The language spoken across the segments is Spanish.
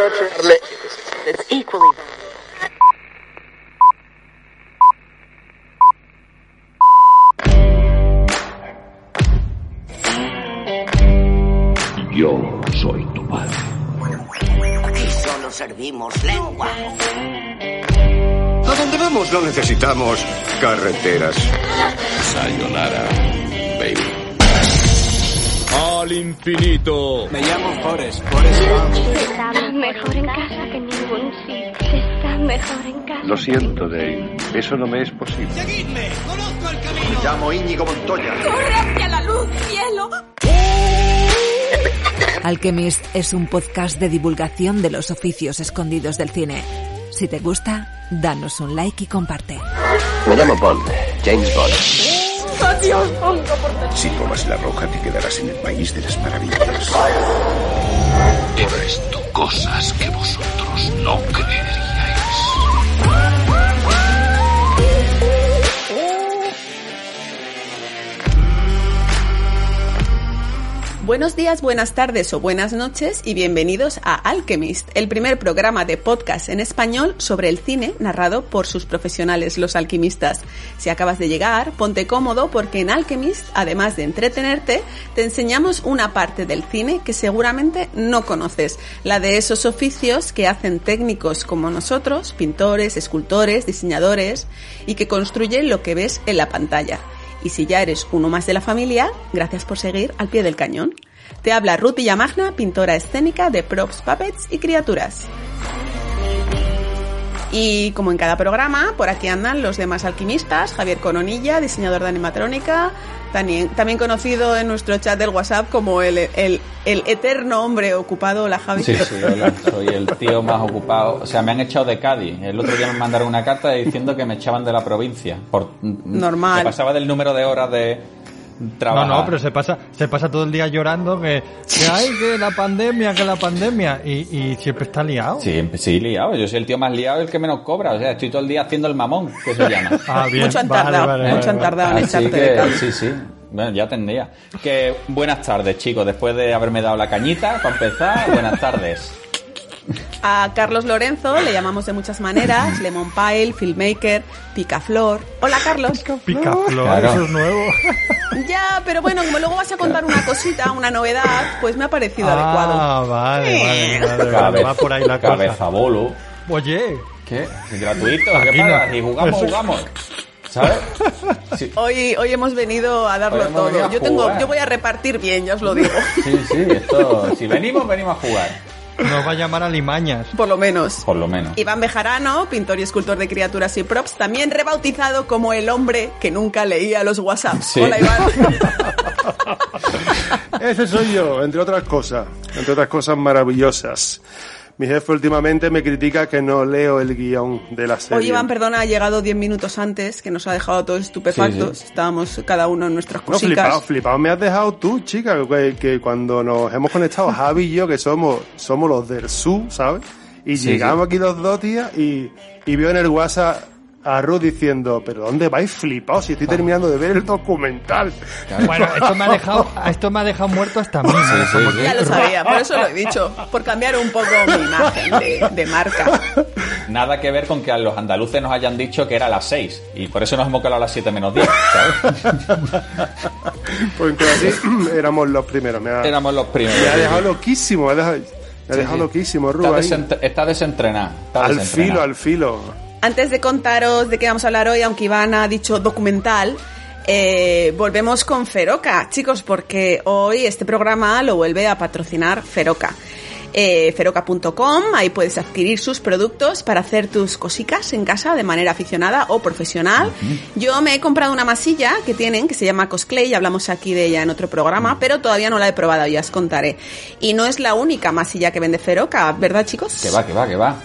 It's equally Yo soy tu padre. Aquí solo servimos lengua. A donde vamos no necesitamos carreteras. Sayonara. Al infinito. Me llamo Forrest, Forrest. Está mejor en casa que en ningún sitio. Está mejor en casa. Lo siento, Dave. Eso no me es posible. Seguidme, conozco el camino. Me llamo Íñigo Montoya. ¡Corre hacia la luz, cielo! Alchemist es un podcast de divulgación de los oficios escondidos del cine. Si te gusta, danos un like y comparte. Me llamo Bond, James Bond. ¡Adiós, Pongo, por Si tomas la roja te quedarás en el país de las maravillas. He visto cosas que vosotros no creeríais. Buenos días, buenas tardes o buenas noches y bienvenidos a Alchemist, el primer programa de podcast en español sobre el cine narrado por sus profesionales, los alquimistas. Si acabas de llegar, ponte cómodo porque en Alchemist, además de entretenerte, te enseñamos una parte del cine que seguramente no conoces, la de esos oficios que hacen técnicos como nosotros, pintores, escultores, diseñadores, y que construyen lo que ves en la pantalla. Y si ya eres uno más de la familia, gracias por seguir al pie del cañón. Te habla Ruth Villamagna, pintora escénica de props, puppets y criaturas. Y como en cada programa, por aquí andan los demás alquimistas, Javier Coronilla, diseñador de animatrónica, también, también conocido en nuestro chat del WhatsApp como el, el, el eterno hombre ocupado, hola Javi. Sí, sí, hola, soy el tío más ocupado. O sea, me han echado de Cádiz. El otro día me mandaron una carta diciendo que me echaban de la provincia. Por, Normal. Se pasaba del número de horas de trabajar. No, no, pero se pasa, se pasa todo el día llorando que, que hay que la pandemia, que la pandemia, y, y siempre está liado. Sí, sí, liado. Yo soy el tío más liado y el que menos cobra. O sea, estoy todo el día haciendo el mamón, que se llama. Ah, bien. Mucho han tardado, vale, mucho vale, han tardado en echarte que, sí, sí. Bueno, ya tendría. Que buenas tardes, chicos. Después de haberme dado la cañita, para empezar, buenas tardes. A Carlos Lorenzo le llamamos de muchas maneras, Lemon Pile, Filmmaker, Picaflor. Hola Carlos. Picaflor, Claro. eso es nuevo. Ya, pero bueno, como luego vas a contar una cosita, una novedad, pues me ha parecido adecuado. Ah, vale, vale, vale, vale, Cabe- va por ahí la cosa. Cabeza bolo. Oye, ¿Qué? ¿Gratuito? ¿Qué pasa? Si jugamos, Eso- jugamos. ¿Sabes? Sí, Hoy, hoy hemos venido a darlo todo. a Yo tengo, yo voy a repartir bien, ya os lo digo. sí, sí, esto. Si venimos, venimos a jugar. Nos va a llamar a Limañas. Por lo menos. Por lo menos. Iván Bejarano, pintor y escultor de criaturas y props, también rebautizado como el hombre que nunca leía los WhatsApp. Sí. Hola Iván. Ese soy yo, entre otras cosas, entre otras cosas maravillosas. Mi jefe últimamente me critica que no leo el guion de la serie. Oye Iván, perdona, ha llegado 10 minutos antes, que nos ha dejado todos estupefactos. Sí, sí. Estábamos cada uno en nuestras No, cositas. flipado, flipado me has dejado tú, chica, que, que cuando nos hemos conectado, Javi y yo, que somos, somos los del sur, ¿sabes? Y Sí, llegamos aquí los dos días y, y veo en el WhatsApp a Ruth diciendo, pero ¿dónde vais flipados? Si estoy terminando de ver el documental. Bueno, esto me ha dejado, esto me ha dejado muerto hasta mí. sí, sí. que- Ya lo sabía, por eso lo he dicho. Por cambiar un poco mi imagen de, de marca. Nada que ver con que a los andaluces nos hayan dicho que era a las 6. Y por eso nos hemos quedado a las 7 menos 10. ¿sabes? Pues entonces así éramos los primeros. Me ha, Éramos los primeros. me ha dejado loquísimo, me ha dejado, me ha Sí, dejado sí. loquísimo, Ruth. Está, desent- está desentrenado. está Al desentrenado. filo, al filo. Antes de contaros de qué vamos a hablar hoy, aunque Iván ha dicho documental, eh, volvemos con Feroca, chicos, porque hoy este programa lo vuelve a patrocinar Feroca. Eh, feroca.com, ahí puedes adquirir sus productos para hacer tus cosicas en casa de manera aficionada o profesional. Yo me he comprado una masilla que tienen, que se llama Cosclay, hablamos aquí de ella en otro programa, pero todavía no la he probado, ya os contaré. Y no es la única masilla que vende Feroca, ¿verdad chicos? Que va, que va, que va.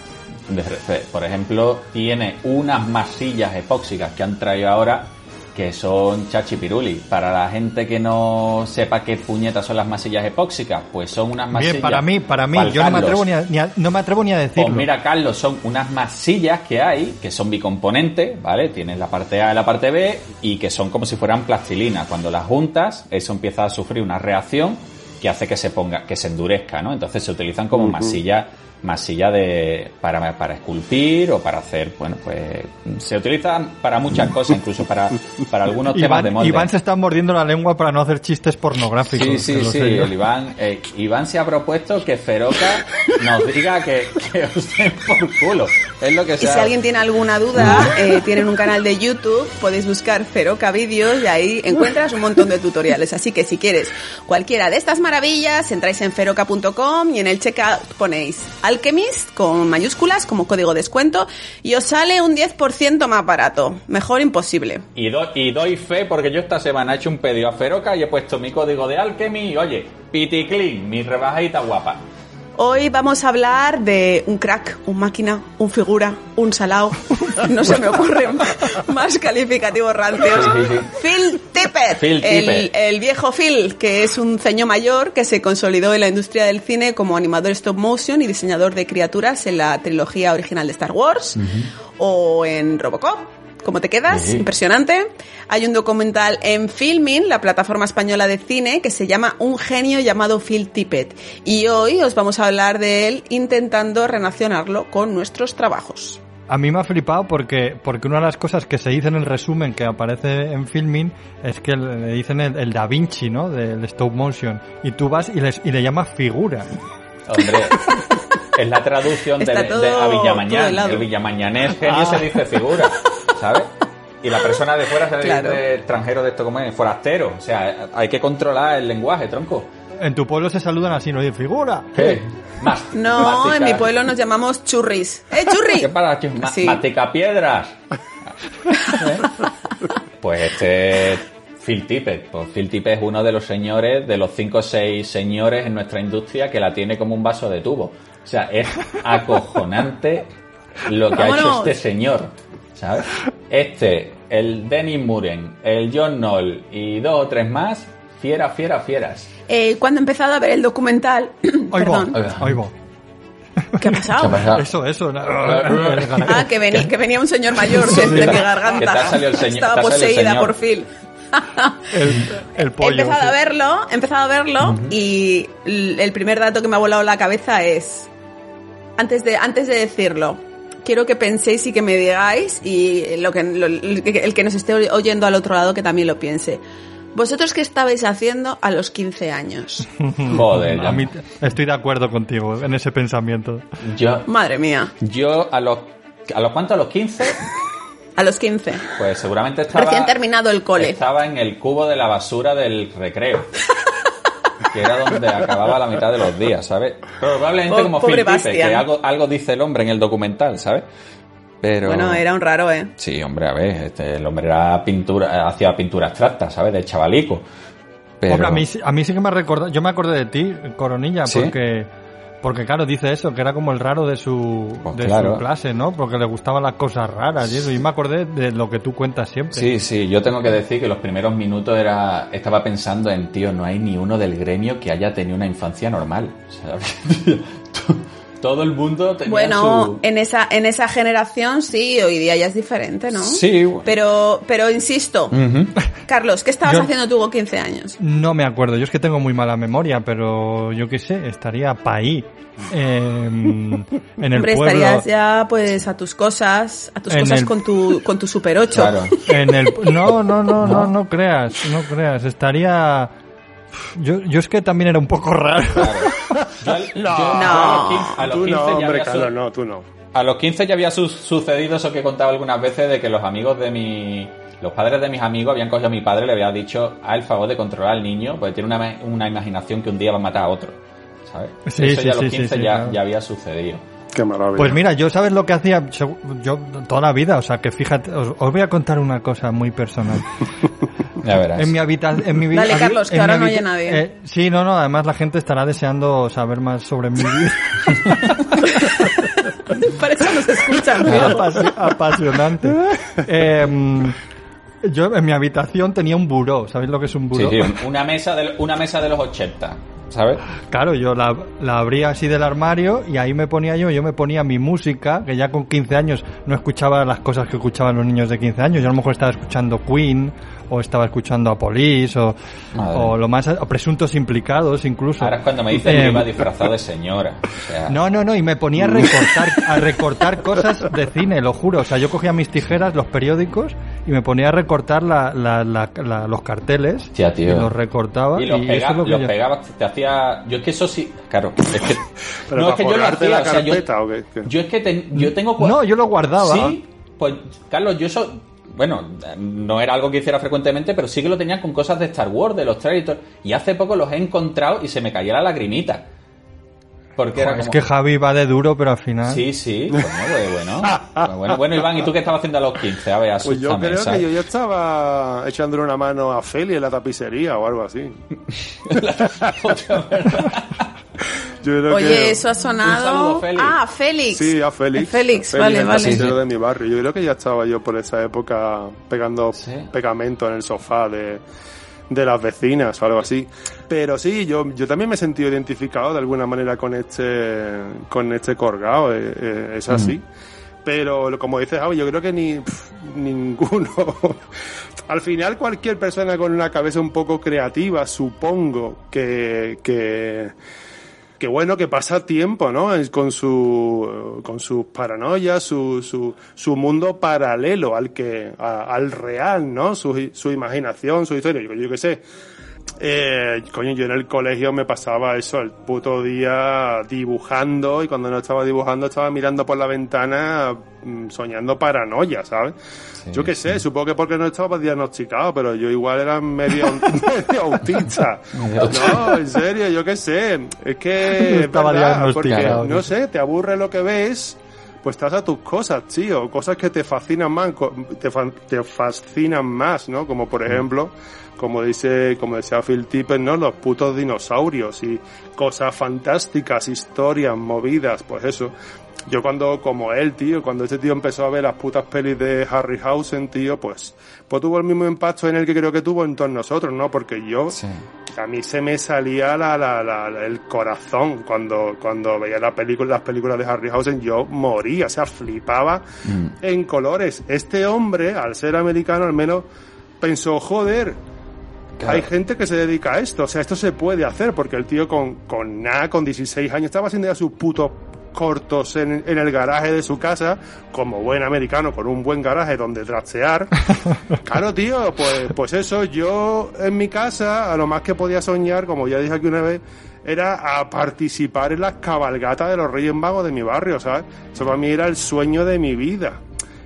Por ejemplo, tiene unas masillas epóxicas que han traído ahora que son chachipiruli. Para la gente que no sepa qué puñetas son las masillas epóxicas, pues son unas masillas. Bien, para mí, para mí, yo no me, atrevo ni a, ni a- no me atrevo ni a decirlo. Pues mira, Carlos, son unas masillas que hay, que son bicomponentes, ¿vale? Tienes la parte A y la parte B, y que son como si fueran plastilina. Cuando las juntas, eso empieza a sufrir una reacción que hace que se ponga, que se endurezca, ¿no? Entonces se utilizan como Ujú. masillas masilla de para, para esculpir o para hacer, bueno, pues se utiliza para muchas cosas, incluso para, para algunos temas Iván, de molde. Iván se está mordiendo la lengua para no hacer chistes pornográficos. Sí, sí. El Iván, eh, Iván se ha propuesto que Feroca nos diga que, que os den por culo. Es lo que Y si alguien tiene alguna duda, eh, tienen un canal de YouTube, podéis buscar Feroca Vídeos y ahí encuentras un montón de tutoriales. Así que si quieres cualquiera de estas maravillas, entráis en feroca.com y en el checkout ponéis Alchemist con mayúsculas como código descuento y os sale un 10% más barato. Mejor imposible. Y, do- y doy fe porque yo esta semana he hecho un pedido a Feroca y he puesto mi código de Alchemy y oye, piticlin, mi rebajadita guapa. Hoy vamos a hablar de un crack, un máquina, un figura, un salao. No se me ocurren más calificativos rancios. Phil Tippett, Phil Tippett. el viejo Phil, que es un ceño mayor que se consolidó en la industria del cine como animador stop motion y diseñador de criaturas en la trilogía original de Star Wars o en Robocop. ¿Cómo te quedas? Sí. Impresionante. Hay un documental en Filmin, la plataforma española de cine, que se llama Un genio llamado Phil Tippett. Y hoy os vamos a hablar de él intentando relacionarlo con nuestros trabajos. A mí me ha flipado porque, porque una de las cosas que se dice en el resumen que aparece en Filming es que le dicen el, el Da Vinci, ¿no? Del stop motion. Y tú vas y, les, y le llamas figura. Hombre, es la traducción de, de- a Villamañán. El villamañanés genio se dice figura, ¿sabes? Y la persona de fuera se Claro. dice extranjero de esto como es, forastero. O sea, hay que controlar el lenguaje, tronco. En tu pueblo se saludan así, no dicen figura. No, mastica- en mi pueblo nos llamamos churris. ¡Eh, churri! ¿Qué para? ¿Qué? Ma- Sí. Matica piedras. Pues este Phil Tippett. Pues Phil Tippett es uno de los señores, de los cinco o seis señores en nuestra industria que la tiene como un vaso de tubo. O sea, es acojonante lo que ha hecho Vámonos. este señor. ¿Sabes? Este, el Dennis Muren, el John Knoll y dos o tres más, fiera, fiera, fieras. Eh, cuando he empezado a ver el documental, Oigo, perdón, oigo. ¿qué ha pasado? Eso, eso. no. Ah, que venía, que venía un señor mayor Sí, desde sí. mi garganta. Que te ha salido el señor- Estaba ha poseída señor. por Phil. el, el He pollo. empezado sí. a verlo, he empezado a verlo y el primer dato que me ha volado la cabeza es antes de antes de decirlo. Quiero que penséis y que me digáis y lo que lo- el que nos esté oyendo al otro lado que también lo piense. ¿Vosotros qué estabais haciendo a los 15 años? Joder, ya- A mí estoy de acuerdo contigo en ese pensamiento. Yo, Madre mía, yo a los... ¿A los cuántos? ¿A los 15? a los 15. Pues seguramente estaba... Recién terminado el cole. Estaba en el cubo de la basura del recreo. que era donde acababa la mitad de los días, ¿sabes? Probablemente Po- como Phil Bastian. que algo, algo dice el hombre en el documental, ¿sabes? Pero... Bueno, era un raro, ¿eh? Sí, hombre, a ver, este, el hombre era pintura, hacía pintura abstracta, ¿sabes? De chavalico. Pero... Hombre, a mí, sí- a mí sí que me ha recordado. Yo me acordé de ti, Coronilla, ¿Sí? porque. Porque claro, dice eso, que era como el raro de su, Pues de claro. su clase, ¿no? Porque le gustaban las cosas raras y eso. Y me acordé de lo que tú cuentas siempre. Sí, sí, yo tengo que decir que los primeros minutos era estaba pensando en, tío, no hay ni uno del gremio que haya tenido una infancia normal. Todo el mundo tenía Bueno, su... en esa en esa generación sí, hoy día ya es diferente, ¿no? Sí. Pero pero insisto. Carlos, ¿qué estabas Yo- haciendo tú con 15 años? No me acuerdo, yo es que tengo muy mala memoria, pero yo qué sé, estaría pa' ahí. em, en el Hombre, pueblo. estarías ya pues a tus cosas, a tus En cosas el- con tu con tu Super 8. Claro. En el, no, no, no, no, no creas, no creas. Estaría. Yo, yo es que también era un poco raro. Yo al- yo- No, a los 15, a los tú 15 no, ya hombre, había su- Carlos, no, tú no. A los 15 ya había su- sucedido eso que he contado algunas veces de que los amigos de mi... Los padres de mis amigos habían cogido a mi padre y le había dicho a el favor de controlar al niño, porque tiene una, una imaginación que un día va a matar a otro. ¿Sabes? Sí, eso sí, ya a los sí, sí, 15 sí, ya, claro. ya había sucedido. Qué maravilla. Pues mira, yo sabes lo que hacía yo toda la vida, o sea que fíjate, os, os voy a contar una cosa muy personal. Ya verás. En mi habitación, en mi vi- Dale, Carlos, que ahora no oye nadie. eh, sí, no, no, además la gente estará deseando saber más sobre mi vida. Para eso nos escuchan. Apasi- apasionante. Em, yo en mi habitación tenía un buró, ¿sabéis lo que es un buró? Sí, sí, una mesa de, una mesa de los 80. ¿Sabes? Claro, yo la, la abría así del armario y ahí me ponía yo, yo me ponía mi música, que ya con 15 años no escuchaba las cosas que escuchaban los niños de 15 años, yo a lo mejor estaba escuchando Queen o estaba escuchando a Police o, lo más o presuntos implicados incluso. Ahora es cuando me dicen Eh, que iba disfrazado de señora. O sea, No, no, no, y me ponía a recortar, a recortar cosas de cine, lo juro. O sea, yo cogía mis tijeras, los periódicos, y me ponía a recortar la, la- la- la- los carteles. Hostia, tío. Y los recortaba. Y los, eso pega- es lo que los yo- pegabas, te hacía... Yo es que eso sí... Claro, es que... Pero no, es que yo lo hacía, la o sea, yo- carpeta o qué, qué? Yo es que ten- yo tengo... No, yo lo guardaba. Sí, pues Carlos, yo eso... Bueno, no era algo que hiciera frecuentemente, pero sí que lo tenía con cosas de Star Wars, de los trailers. Y hace poco los he encontrado y se me caía la lagrimita. Porque era Es que Javi va de duro, pero al final. Sí, sí, coño, pues bueno. Pues bueno, bueno, Iván, ¿y tú qué estabas haciendo a los 15? A ver, Pues yo creo ¿sabes? que yo ya estaba echándole una mano a Feli en la tapicería o algo así. Yo creo Oye, que... eso ha sonado. Un saludo, Félix. Ah, Félix. Sí, a Félix. Félix, A vale, el vale. de mi barrio. Yo creo que ya estaba yo por esa época pegando Sí. pegamento en el sofá de, de las vecinas o algo así. Pero sí, yo, yo también me he sentido identificado de alguna manera con este, con este colgado, eh, eh, es así. Pero lo- como dices, Javi, yo creo que ni ninguno. Al final, cualquier persona con una cabeza un poco creativa, supongo que, que, que bueno, que pasa tiempo, ¿no? Con su, con sus paranoias, su, su, su mundo paralelo al que, al real, ¿no? Su, su imaginación, su historia, yo, yo qué sé. Eh, coño, yo en el colegio me pasaba eso el puto día dibujando y cuando no estaba dibujando estaba mirando por la ventana mm, soñando paranoia, ¿sabes? yo qué sé, supongo que porque no estaba diagnosticado, pero yo igual era medio, medio autista. No, en serio, yo qué sé. Es que Estaba verdad, porque, no sé, te aburre lo que ves, pues estás a tus cosas, tío. Cosas que te fascinan más, te, te fascinan más, ¿no? Como por ejemplo, como dice, como decía Phil Tippett, ¿no? Los putos dinosaurios y cosas fantásticas, historias movidas, pues eso. Yo cuando, como él, tío, cuando ese tío empezó a ver las putas pelis de Harryhausen, tío, pues, pues tuvo el mismo impacto en el que creo que tuvo en todos nosotros, ¿no? Porque yo, Sí. a mí se me salía la, la, la- la- el corazón cuando, cuando veía la película, las películas de Harryhausen, yo moría, o sea, flipaba Mm. en colores. Este hombre, al ser americano, al menos pensó, joder, Claro. hay gente que se dedica a esto, o sea, esto se puede hacer, porque el tío con, con nada, con 16 años, estaba haciendo ya sus putos cortos en, en el garaje de su casa, como buen americano, con un buen garaje donde trastear. claro, tío, pues, pues eso, yo en mi casa, a lo más que podía soñar, como ya dije aquí una vez, era a participar en las cabalgatas de los Reyes Magos de mi barrio, ¿sabes? Eso para mí era el sueño de mi vida.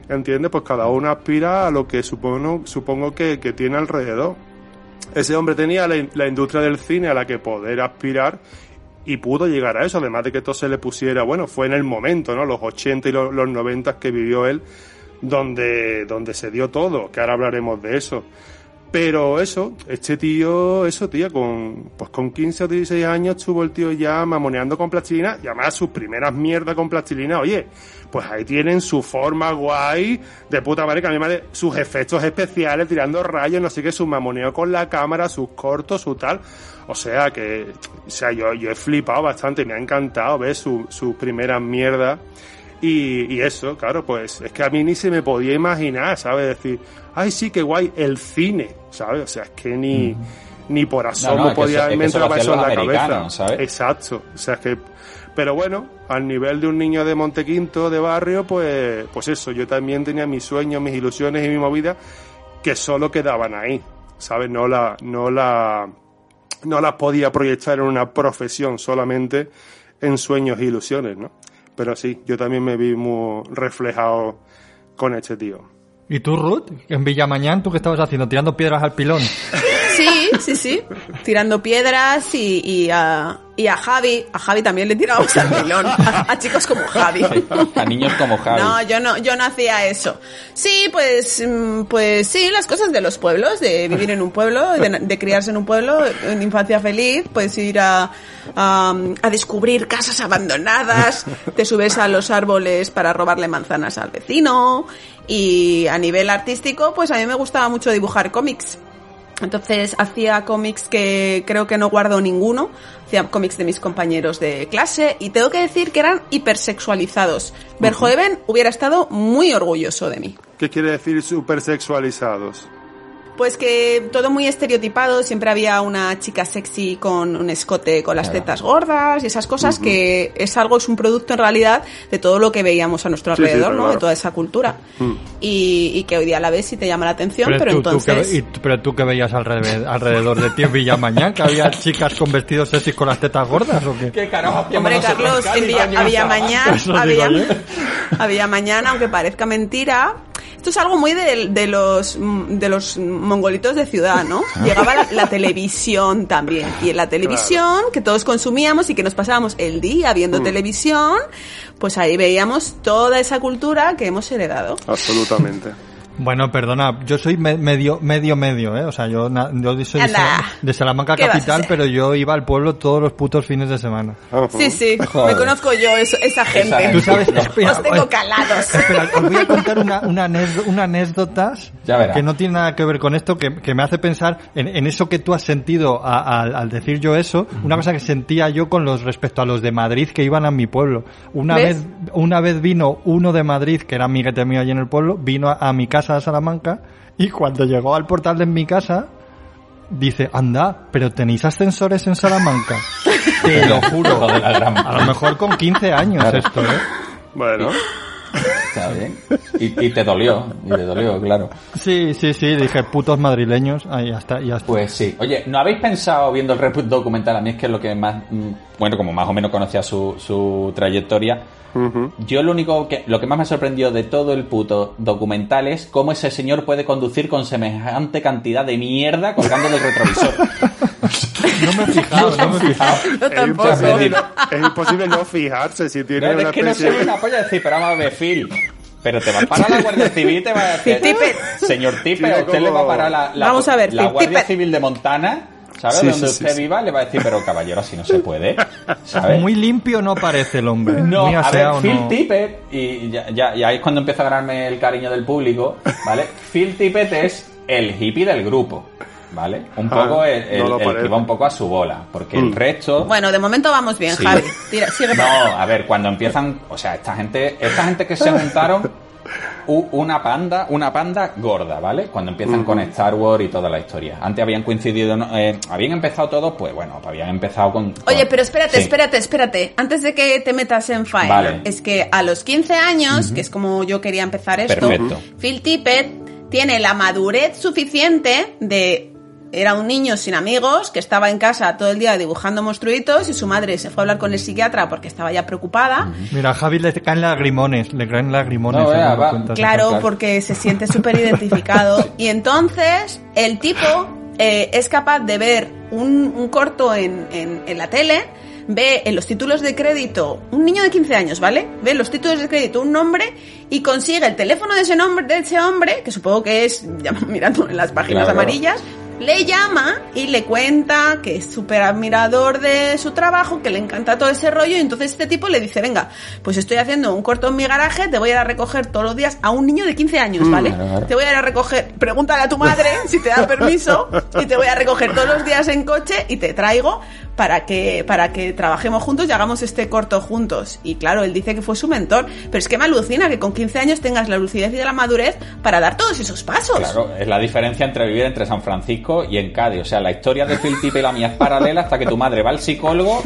¿Entiendes? Pues cada uno aspira a lo que supongo, supongo que, que tiene alrededor. Ese hombre tenía la, in- la industria del cine a la que poder aspirar y pudo llegar a eso, además de que todo se le pusiera, bueno, fue en el momento, ¿no? Los 80 y los, los 90 que vivió él, donde, donde se dio todo, que ahora hablaremos de eso. Pero eso, este tío, eso, tío, con, pues con 15 o 16 años estuvo el tío ya mamoneando con plastilina y además sus primeras mierdas con plastilina, oye, pues ahí tienen su forma guay, de puta madre, que a mí me sus efectos especiales, tirando rayos, no sé qué, su mamoneo con la cámara, sus cortos, su tal. O sea que, o sea, yo, yo he flipado bastante, me ha encantado ver su- sus primeras mierdas. Y, y eso, claro, pues es que a mí ni se me podía imaginar, ¿sabes? Decir, ay, sí, qué guay, el cine, ¿sabes? O sea, es que ni, ni por asomo No, no, podía eso- es que me eso entraba en la cabeza. Exacto, o sea, es que, pero bueno, al nivel de un niño de Montequinto, de barrio, pues, pues eso, yo también tenía mis sueños, mis ilusiones y mi movida que solo quedaban ahí, ¿sabes? No la, no la, no las podía proyectar en una profesión solamente en sueños e ilusiones, ¿no? Pero sí, yo también me vi muy reflejado con este tío. ¿Y tú, Ruth? En Villamañán, ¿tú qué estabas haciendo? ¿Tirando piedras al pilón? Sí, sí, sí. Tirando piedras y, y, a, y a Javi. A Javi también le tirábamos al pilón. A, a chicos como Javi. A niños como Javi. No, yo no, yo no hacía eso. Sí, pues, mm, pues sí, las cosas de los pueblos, de vivir en un pueblo, de, de criarse en un pueblo, en infancia feliz, pues ir a, a, a descubrir casas abandonadas, te subes a los árboles para robarle manzanas al vecino, y a nivel artístico, pues a mí me gustaba mucho dibujar cómics. Entonces hacía cómics que creo que no guardo ninguno, hacía cómics de mis compañeros de clase y tengo que decir que eran hipersexualizados. Verhoeven hubiera estado muy orgulloso de mí. ¿Qué quiere decir supersexualizados? Pues que todo muy estereotipado, siempre había una chica sexy con un escote con las Claro. tetas gordas y esas cosas que es algo, es un producto en realidad de todo lo que veíamos a nuestro Sí, alrededor, ¿no? claro. De toda esa cultura. Mm. Y, y que hoy día la ves y te llama la atención, pero, tú, tú entonces... que, y tú- pero tú que veías alrededor, alrededor de ti en Villamañán, que había chicas con vestidos sexys con las tetas gordas o qué? ¿Qué carajo hacíamos Hombre, Carlos, en Villa- había mañana, había mañana, aunque parezca mentira. Esto es algo muy de, de los mm, de los mongolitos de ciudad, ¿no? Llegaba la, la televisión también. Y en la televisión, que todos consumíamos y que nos pasábamos el día viendo televisión, pues ahí veíamos toda esa cultura que hemos heredado. Absolutamente. Bueno, perdona, yo soy me- medio, medio, medio, ¿eh? O sea, yo, na- yo soy de, Anda. Sala- de Salamanca ¿Qué vas a capital, pero yo iba al pueblo todos los putos fines de semana. Ajá. Sí, sí, Joder. me conozco yo eso- esa gente. Tú sabes, espera, Os tengo calados. Espera, os voy a contar una, una, una verás. que no tiene nada que ver con esto, que, que me hace pensar en, en eso que tú has sentido a- al- al decir yo eso, una cosa que sentía yo con los respecto a los de Madrid que iban a mi pueblo. Una ¿Ves? vez, una vez vino uno de Madrid, que era amiguete mío allí en el pueblo, vino a, a mi casa a Salamanca y cuando llegó al portal de mi casa dice, anda, pero tenéis ascensores en Salamanca. Te lo juro. A lo mejor con 15 años Claro. esto, ¿eh? Bueno, Está bien. Y, y te dolió, y te dolió, claro. Sí, sí, sí, dije putos madrileños, ahí ya está, ya está. Pues sí. Oye, ¿no habéis pensado viendo el reboot documental? A mí es que es lo que más, mm, bueno, como más o menos conocía su, su trayectoria. Yo lo único que, lo que más me sorprendió de todo el puto documental es cómo ese señor puede conducir con semejante cantidad de mierda colgando del retrovisor. No me he fijado, no me he fijado. Es, imposible, es imposible no fijarse si tiene Claro, una es que no especie se ve una polla decir, pero vamos a ver, Phil. Pero te va a parar la Guardia Civil y te va a decir, señor Tiene a usted le va a como- parar la, la, Vamos a ver, la Phil Guardia. Civil de Montana, ¿sabes? Sí, Donde sí, usted sí. viva, le va a decir, pero caballero, así no se puede, ¿sabes? Muy limpio no parece el hombre. No, Muy a ver, Phil no. Tippett, y ya, ya, ya es cuando empieza a ganarme el cariño del público, ¿vale? Phil Tippett es el hippie del grupo, ¿vale? Un Ah, poco el, el- no el que va un poco a su bola, porque Mm. el resto... Bueno, de momento vamos bien, Sí. Javi. Tira, sigue por No, ahí. a ver, cuando empiezan, o sea, esta gente, esta gente que se juntaron, una panda, una panda gorda, ¿vale? Cuando empiezan con Star Wars y toda la historia. Antes habían coincidido. Eh, habían empezado todos, pues bueno, habían empezado con. Oye, pero espérate, Sí. espérate, espérate. Antes de que te metas en faena, Vale. es que a los 15 años, que es como yo quería empezar esto, Perfecto. Phil Tippett tiene la madurez suficiente de... Era un niño sin amigos que estaba en casa todo el día dibujando monstruitos y su madre se fue a hablar con el psiquiatra porque estaba ya preocupada. Mira, a Javi le caen lagrimones, le caen lagrimones. No, vea, va. Claro, porque se siente súper identificado. Y entonces el tipo eh, es capaz de ver un, un corto en, en- en la tele, ve en los títulos de crédito, un niño de 15 años, ¿vale? Ve en los títulos de crédito un nombre y consigue el teléfono de ese, nombre, de ese hombre, que supongo que es, ya mirando en las páginas Claro. amarillas, le llama y le cuenta que es súper admirador de su trabajo, que le encanta todo ese rollo, y entonces este tipo le dice, venga, pues estoy haciendo un corto en mi garaje, te voy a ir a recoger todos los días a un niño de 15 años, ¿vale? claro, claro. Te voy a ir a recoger, pregúntale a tu madre si te da permiso, y te voy a recoger todos los días en coche y te traigo para que, para que trabajemos juntos y hagamos este corto juntos. Y claro, él dice que fue su mentor, pero es que me alucina que con 15 años tengas la lucidez y la madurez para dar todos esos pasos. Claro, es la diferencia entre vivir entre San Francisco y en Cádiz. O sea, la historia de Phil y la mía es paralela hasta que tu madre va al psicólogo.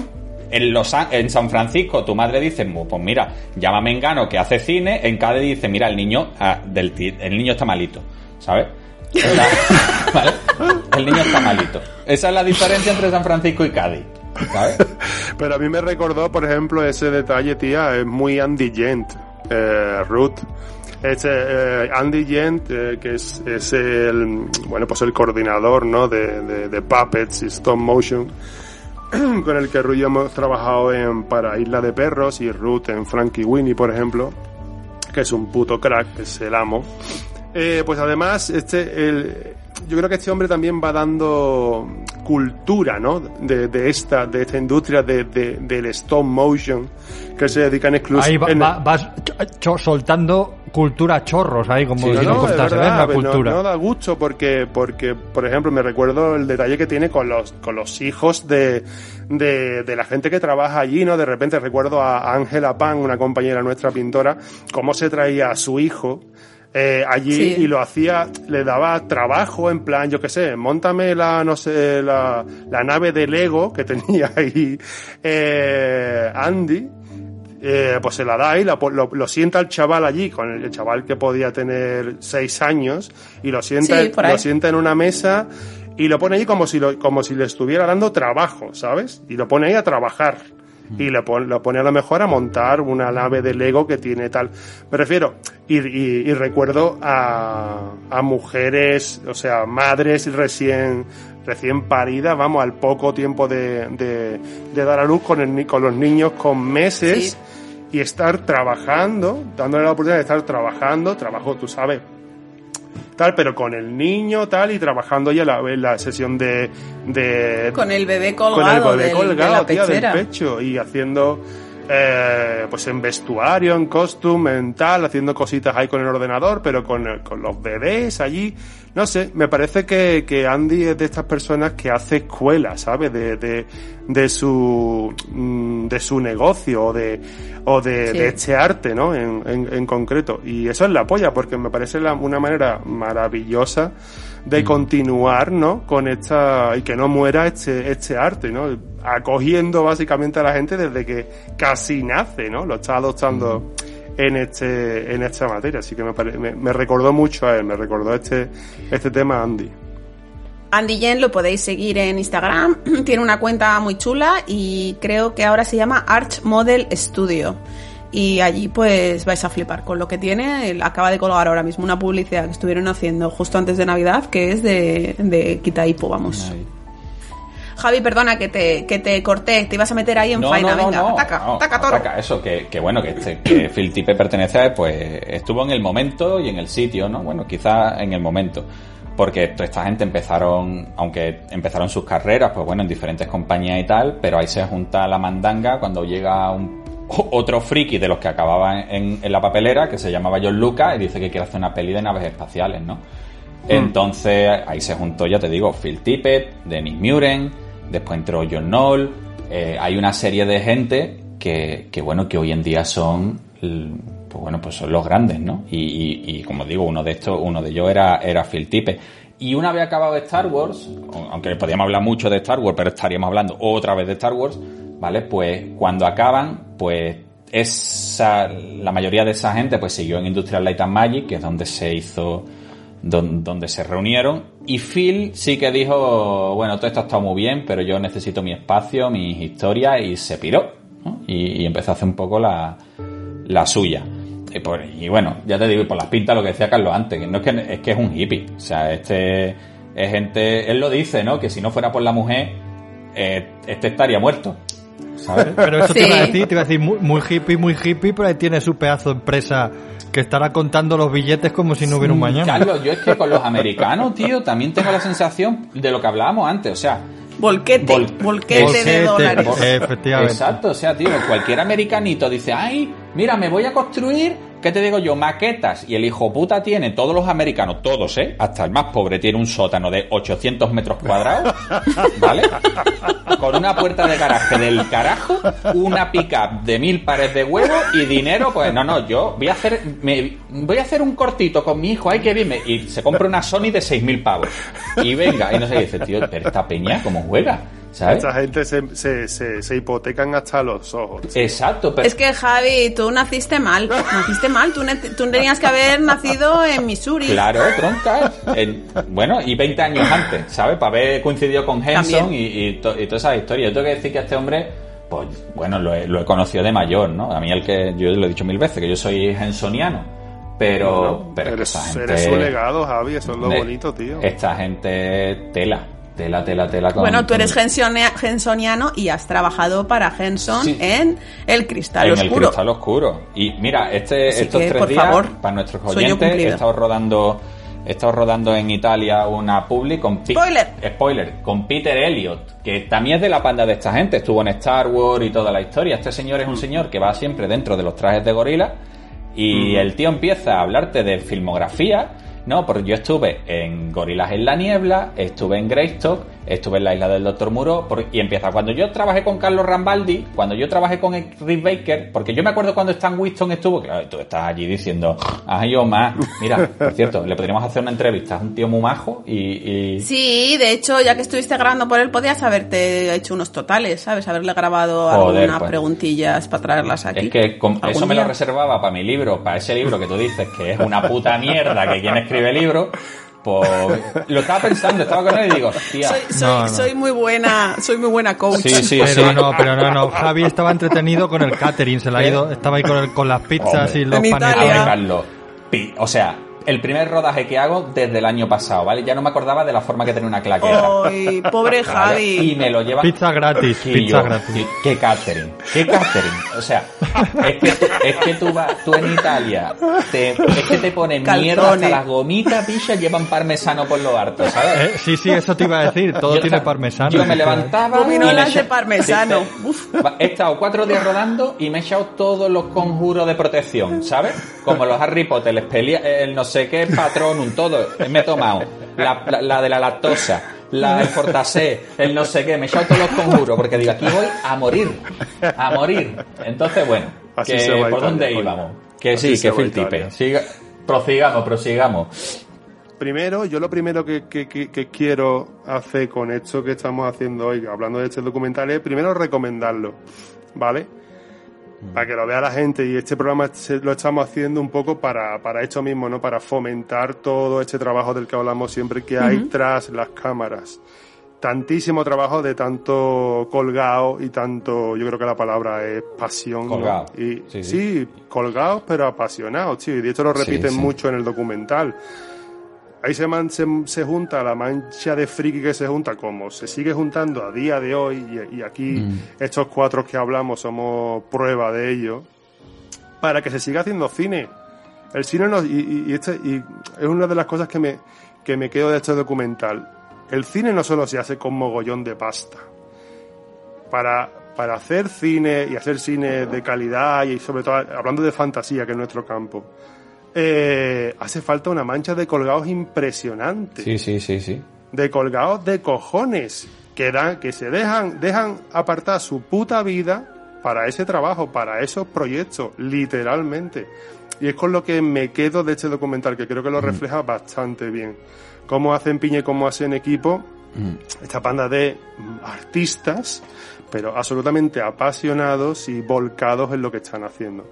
En, Los, en San Francisco tu madre dice, "Mu, pues mira, llámame Engano que hace cine. En Cádiz dice, mira, el niño, ah, el niño está malito, ¿sabes? ¿vale? El niño está malito. Esa es la diferencia entre San Francisco y Cádiz. Pero a mí me recordó, por ejemplo, ese detalle, tía, es muy Andy Gent, eh, Ruth. Ese, eh, Andy Gent, eh, que es, es el, bueno, pues el coordinador, ¿no? De Puppets y Stop Motion, con el que Ruth y yo hemos trabajado en, para Isla de Perros y Ruth en Frankie Winnie, por ejemplo, que es un puto crack, es el amo. Eh, pues además, este, el, yo creo que este hombre también va dando cultura, ¿no? De, de esta, de esta industria de, de- del stop motion, que se dedican Ahí exclusivamente. va- va- vas cho- soltando cultura chorros ahí, como Sí, si no, no verdad, la no- cultura. No, da gusto porque, porque, por ejemplo, me recuerdo el detalle que tiene con los, con los hijos de, de, de la gente que trabaja allí, ¿no? De repente recuerdo a Ángela Pan, una compañera nuestra pintora, cómo se traía a su hijo eh, allí Sí. y lo hacía, le daba trabajo en plan, yo qué sé, montame la, no sé, la, la nave de Lego que tenía ahí eh, Andy eh, pues se la da y la lo, lo sienta el chaval allí, con el, el chaval que podía tener seis años, y lo sienta, Sí, lo sienta en una mesa y lo pone allí como si, lo, como si le estuviera dando trabajo, ¿sabes? Y lo pone ahí a trabajar. Y le pone, lo pone a lo mejor a montar una nave de Lego que tiene tal. Me refiero, y, y- y recuerdo a, a mujeres, o sea, madres recién, recién paridas, vamos, al poco tiempo de, de, de dar a luz con, el, ni- con los niños con meses y estar trabajando, dándole la oportunidad de estar trabajando, trabajo, tú sabes, tal, pero con el niño, tal, y trabajando ya la, la sesión de, de Con el bebé con el colgado, bebé del- colgado, de la tío, del pecho y haciendo eh, pues en vestuario, en costume, en tal, haciendo cositas ahí con el ordenador, pero con, con los bebés allí. No sé, me parece que, que Andy es de estas personas que hace escuela, ¿sabes? De, de, de su mm, de su negocio o de o de, Sí. de este arte, ¿no? En, en, en concreto. Y eso es la polla, porque me parece la- una manera maravillosa de continuar, ¿no? Con esta, y que no muera este, este arte, ¿no? Acogiendo básicamente a la gente desde que casi nace, ¿no? Lo está adoptando en este, en esta materia. Así que me, pare- me, me recordó mucho a él, me recordó este, este tema a Andy. Andy Yen lo podéis seguir en Instagram, tiene una cuenta muy chula y creo que ahora se llama Arch Model Studio. Y allí pues vais a flipar con lo que tiene. Él acaba de colgar ahora mismo una publicidad que estuvieron haciendo justo antes de Navidad, que es de, de Kitaipo, vamos. Javi, perdona que te, que te corté, te ibas a meter ahí en faena, venga, ataca, no, ataca toro. ataca, eso, que, que bueno, que, este, que Phil Tippe pertenece a, pues, estuvo en el momento y en el sitio, ¿no? Bueno, quizá en el momento. Porque toda esta gente empezaron, aunque empezaron sus carreras, pues bueno, en diferentes compañías y tal, pero ahí se junta la mandanga cuando llega un, otro friki de los que acababa en, en la papelera, que se llamaba John Lucas, y dice que quiere hacer una peli de naves espaciales, ¿no? Entonces ahí se juntó, ya te digo, Phil Tippett, Dennis Muren, después entró John Knoll. eh, hay una serie de gente que, que, bueno, que hoy en día son, pues bueno, pues son los grandes, ¿no? Y, y- y, como digo, uno de estos, uno de ellos era, era Phil Tippett. Y una vez acabado Star Wars, aunque podríamos hablar mucho de Star Wars, pero estaríamos hablando otra vez de Star Wars, ¿vale? Pues cuando acaban, pues esa, la mayoría de esa gente pues siguió en Industrial Light and Magic, que es donde se hizo, donde se reunieron. Y Phil sí que dijo, bueno, todo esto ha estado muy bien, pero yo necesito mi espacio, mis historias, y se piró. ¿no? Y, y empezó a hacer un poco la, la suya. Y, por- y bueno, ya te digo, y por las pintas lo que decía Carlos antes, que no es que es que es un hippie. O sea, este es gente, él lo dice, ¿no? Que si no fuera por la mujer, eh, este estaría muerto. ¿Sabes? Pero eso te Sí. iba a decir, te iba a decir muy, muy hippie, muy hippie, pero ahí tiene su pedazo de empresa que estará contando los billetes como si no hubiera un mañana. Carlos, yo es que con los americanos, tío, también tengo la sensación de lo que hablábamos antes. O sea, Volquete, Vol- volquete de dólares. Efectivamente. Exacto, o sea, tío, cualquier americanito dice, ay, mira, me voy a construir, ¿qué te digo yo? Maquetas. Y el hijo puta tiene, todos los americanos, todos, ¿eh? Hasta el más pobre tiene un sótano de 800 metros cuadrados, ¿vale? Con una puerta de garaje del carajo, una pickup de mil pares de huevos y dinero, pues no, no, yo voy a hacer, me, voy a hacer un cortito con mi hijo, ay, que bien, y se compra una Sony de 6.000 pavos. Y venga, y no sé, dice, tío, pero esta peña, ¿cómo juega? ¿Sabes? Esta gente se, se, se, se hipotecan hasta los ojos. Exacto, pero... Es que Javi, tú naciste mal, naciste mal, tú, tú tenías que haber nacido en Missouri. Claro, tronca. En- bueno, y 20 años antes, ¿sabes? Para haber coincidido con Henson y, y, to- y toda esa historia. Yo tengo que decir que este hombre, pues bueno, lo he, lo he conocido de mayor, ¿no? A mí el que, yo lo he dicho mil veces, que yo soy hensoniano. Pero, Bueno, pero eres, esta gente... eres su legado, Javi, eso es lo de- bonito, tío. Esta gente tela, tela, tela, tela. Con, Bueno, tú eres gensoniano y has trabajado para Henson Sí. en El Cristal en el Oscuro. cristal oscuro. Y mira, este, Así estos que, tres por días, favor, para nuestros oyentes, he estado rodando, he estado rodando en Italia una publi con Spoiler. spoiler, con Peter Elliot, que también es de la panda de esta gente, estuvo en Star Wars y toda la historia. Este señor es un señor que va siempre dentro de los trajes de gorila Y el tío empieza a hablarte de filmografía, ¿no? Porque yo estuve en Gorilas en la Niebla, estuve en Greystock, estuve en la isla del Doctor Muro, por- y empieza, cuando yo trabajé con Carlos Rambaldi, cuando yo trabajé con Rick Baker, porque yo me acuerdo cuando Stan Winston estuvo, claro, tú estás allí diciendo, ay, más, mira, por cierto, le podríamos hacer una entrevista, es un tío muy majo y... y- Sí, de hecho, ya que estuviste grabando por él, podías haberte hecho unos totales, ¿sabes? Haberle grabado Joder, algunas pues. preguntillas para traerlas aquí. Es que con- ¿Algún eso me lo reservaba para mi libro, para ese libro que tú dices que es una puta mierda, que quien escribe libro, pues lo estaba pensando, estaba con él y digo, hostia, Soy, soy, No, no. soy muy buena, soy muy buena coach. sí, sí, pero sí. no, pero no, no. Javi estaba entretenido con el catering, se le ha ido, estaba ahí con, el- con las pizzas Hombre. y los paneles. Carlos, o sea, el primer rodaje que hago desde el año pasado, ¿vale? Ya no me acordaba de la forma que tenía una claqueta. Ay, pobre ¿vale? Javi. Y me lo lleva. Pizza gratis, Y pizza yo, gratis. ¿qué, catering? ¿Qué catering? O sea, es que, tú- es que tú vas, tú en Italia, te, es que te ponen mierda hasta las gomitas, picha, llevan parmesano por lo harto, ¿sabes? Eh, sí, sí, eso te iba a decir, todo Yo tiene parmesano. Yo me levantaba. Gominolas de parmesano. He estado cuatro días rodando y me he echado todos los conjuros de protección, ¿sabes? Como los Harry Potter, el, Expelia- el no sé qué, Patronum, todo. Me he tomado la, la- la de la lactosa, la del Fortasé, el no sé qué. Me he echado todos los conjuros porque digo, aquí voy a morir. A morir. Entonces, bueno, Así que, se ¿por Italia, dónde íbamos? Que Así sí, que Phil Italia. Tipe. Siga, prosigamos, prosigamos. Primero, yo lo primero que, que- que- que quiero hacer con esto que estamos haciendo hoy, hablando de este documental, es primero recomendarlo, ¿vale? Para que lo vea la gente y este programa lo estamos haciendo un poco para, para esto mismo, ¿no? Para fomentar todo este trabajo del que hablamos siempre que hay tras las cámaras. Tantísimo trabajo de tanto colgado y tanto, yo creo que la palabra es pasión. ¿no? Colgado. Y, Sí, sí, sí. colgados pero apasionados, tío. Y de hecho lo repiten sí. mucho en el documental. Ahí se, man- se, se junta la mancha de friki que se junta, como se sigue juntando a día de hoy, y, y aquí Mm. estos cuatro que hablamos somos prueba de ello, para que se siga haciendo cine. El cine nos, y, y- y este, y es una de las cosas que me, que me quedo de este documental. El cine no solo se hace con mogollón de pasta. Para, para hacer cine y hacer cine de calidad y sobre todo hablando de fantasía, que es nuestro campo, eh, hace falta una mancha de colgados impresionante. Sí, sí, sí, sí. De colgados de cojones. Que, dan, que se dejan, dejan apartar su puta vida para ese trabajo, para esos proyectos, literalmente. Y es con lo que me quedo de este documental, que creo que lo refleja bastante bien. Cómo hacen piña y cómo hacen equipo esta banda de mm, artistas, pero absolutamente apasionados y volcados en lo que están haciendo.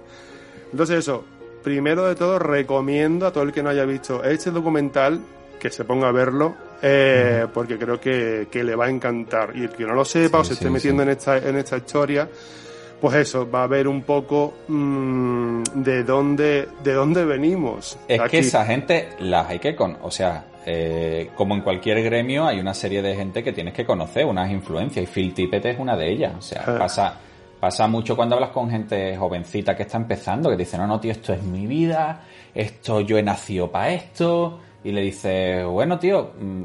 Entonces eso, primero de todo recomiendo a todo el que no haya visto este documental que se ponga a verlo, eh, porque creo que, que le va a encantar. Y el que no lo sepa o Sí, se esté sí, metiendo en esta, en esta historia, pues eso, va a ver un poco mm, de dónde, de dónde venimos. Es Aquí. que esa gente las hay que con, o sea, eh, como en cualquier gremio hay una serie de gente que tienes que conocer, unas influencias y Phil Tippett es una de ellas. O sea, Ah. pasa pasa mucho cuando hablas con gente jovencita que está empezando que dice no no tío esto es mi vida, esto yo he nacido para esto y le dices bueno tío mm,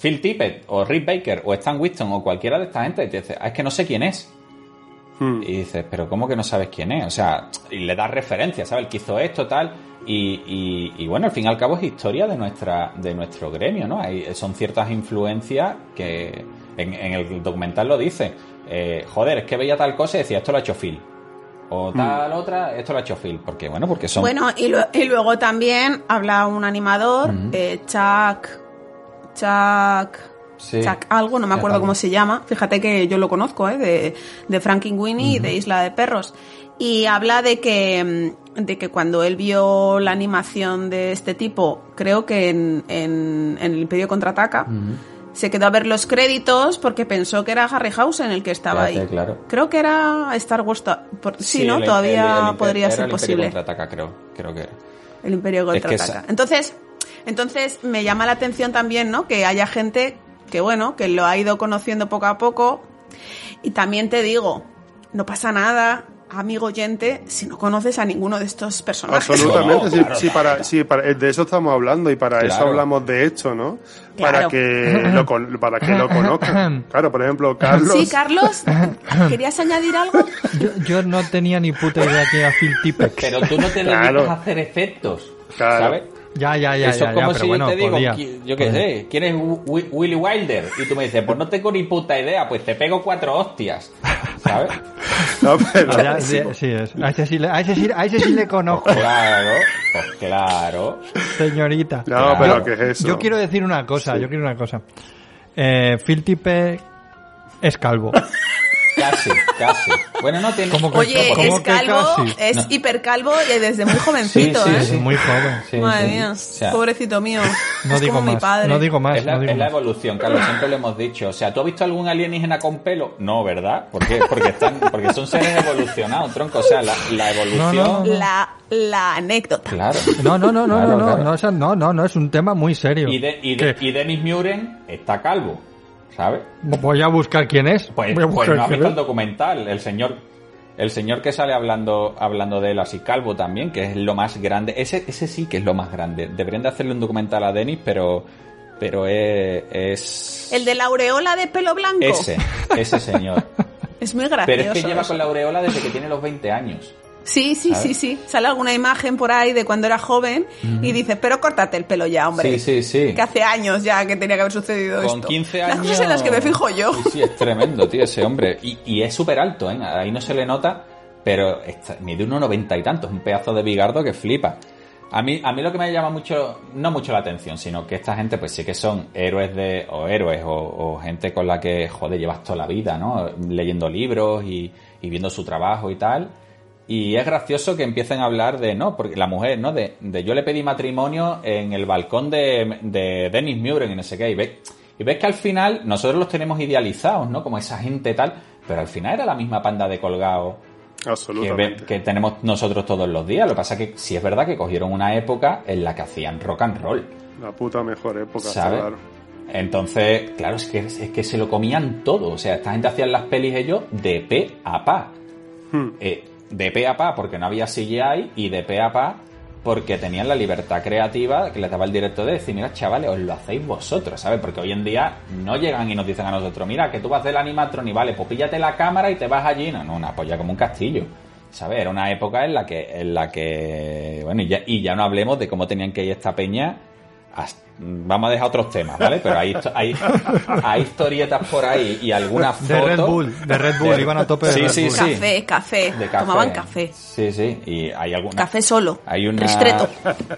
Phil Tippett o Rick Baker o Stan Winston o cualquiera de esta gente y te dice "Ah, es que no sé quién es Hmm. y dices, pero ¿cómo que no sabes quién es? O sea, y le das referencia, ¿sabes? El que hizo esto, tal. Y, y- y bueno, al fin y al cabo es historia de nuestra de nuestro gremio, ¿no? Hay, son ciertas influencias que en, en el documental lo dice. Eh, joder, es que veía tal cosa y decía, esto lo ha hecho Phil. O tal otra, esto lo ha hecho Phil. Porque, bueno, porque son... Bueno, y, lo- y luego también habla un animador, eh, Chuck. Chuck. Sí. Chuck algo, no me acuerdo cómo se llama. Fíjate que yo lo conozco, ¿eh? De, de Frankenweenie y de Isla de Perros. Y habla de que, mm, de que cuando él vio la animación de este tipo, creo que en, en, en el Imperio Contraataca, se quedó a ver los créditos porque pensó que era Harryhausen el que estaba Fíjate, ahí. claro. Creo que era Star Wars. por- sí, ¿no? el- Todavía el- el- podría ser el Imperio posible. Creo, creo que era. El Imperio Es que contraataca. esa- Entonces, entonces me llama la atención también, ¿no? Que haya gente que bueno, que lo ha ido conociendo poco a poco. Y también te digo, no pasa nada. Amigo oyente, si no conoces a ninguno de estos personajes. Absolutamente, No, sí, claro, sí, claro, para, sí, para- de eso estamos hablando y para eso hablamos de hecho, ¿no? Claro. Para que lo para que lo conozcan. Claro, por ejemplo, Carlos. Sí, Carlos, ¿querías añadir algo? Yo, yo no tenía ni puta idea que era Phil Tippett. Pero tú no te dedicas a hacer efectos, Claro. ¿sabes? Ya, ya, ya, Eso ya, es como ya, si bueno, yo te digo, podía. yo qué sé, ¿quién es Wi- Willy Wilder? Y tú me dices, pues no tengo ni puta idea, pues te pego cuatro hostias, ¿sabes? No, pero- Ya, sí, sí es. A ese sí, le, a ese sí, a ese sí le conozco, Pues claro, pues claro. señorita. No, Claro. pero ¿qué es eso? Yo quiero decir una cosa, Sí. yo quiero una cosa. Eh, Phil Tippett es calvo. Casi, casi. Bueno, no tiene... Como que- Oye, ¿Cómo es que calvo, casi? es No. hipercalvo y desde muy jovencito, Sí, sí, ¿eh? Es sí. muy joven. Sí, Madre sí. mía, O sea, pobrecito mío. No es digo como mi más. padre. No digo más. Es la, no digo es la más. evolución, Carlos, siempre lo hemos dicho. O sea, ¿tú has visto algún alienígena con pelo? No, ¿verdad? ¿Por qué? Porque, están, porque son seres evolucionados, tronco. O sea, la, la evolución... No, no, no. La, la anécdota. Claro. No, no, no, no, Claro, no, no, claro. no, no, no, no, es un tema muy serio. Y, de, y, de- y Dennis Muren está calvo, ¿sabes? Voy a buscar quién es. Pues, Voy a pues buscar no has quién visto el documental, el señor, el señor que sale hablando, hablando de él así calvo también, que es lo más grande. Ese, ese sí que es lo más grande. Deberían de hacerle un documental a Denis, pero, pero es, es El de la aureola de pelo blanco. ese, ese señor. Es muy gracioso. Pero es que lleva eso. con la aureola desde que tiene los 20 años. Sí, sí, ¿sabes? sí, sí. Sale alguna imagen por ahí de cuando era joven y dice, pero córtate el pelo ya, hombre. Sí, sí, sí. Que hace años ya que tenía que haber sucedido Con esto. 15 años. Las cosas en las que me fijo yo. Sí, sí, es tremendo, tío, ese hombre. Y, y es súper alto, ¿eh? Ahí no se le nota, pero está- mide unos 90 y tantos, un pedazo de bigardo que flipa. A mí, a mí lo que me llama mucho, no mucho la atención, sino que esta gente, pues sí que son héroes de, o héroes, o, o gente con la que, joder, llevas toda la vida, ¿no? Leyendo libros y, y viendo su trabajo y tal. Y es gracioso que empiecen a hablar de, no, porque la mujer, ¿no? De, de yo le pedí matrimonio en el balcón de, de Dennis Muren y no sé qué. Y ves, y ves que al final nosotros los tenemos idealizados, ¿no? Como esa gente tal, pero al final era la misma panda de colgado que, ve- Absolutamente. que tenemos nosotros todos los días. Lo que pasa es que sí es verdad que cogieron una época en la que hacían rock and roll, La puta mejor época, ¿sabes? claro. Entonces, claro, es que, es que se lo comían todo. O sea, esta gente hacían las pelis ellos de pe a pa. Hmm. Eh, de pe a pa porque no había CGI y de pe a pa porque tenían la libertad creativa que les daba el director de decir, mira, chavales, os lo hacéis vosotros, ¿sabes? Porque hoy en día no llegan y nos dicen a nosotros, mira, que tú vas del animatron y vale, pues píllate la cámara y te vas allí. No, no, una polla como un castillo. ¿Sabes? Era una época en la que, en la que, bueno, y ya, y ya no hablemos de cómo tenían que ir esta peña. Hasta- vamos a dejar otros temas, ¿vale? Pero hay, hay, hay historietas por ahí y algunas De fotos. Red Bull, de Red Bull, iban a tope de Sí, Red sí, Bull. sí. Café, café, De café. Tomaban café. Sí, sí. Y hay alguna. Café solo. Hay una.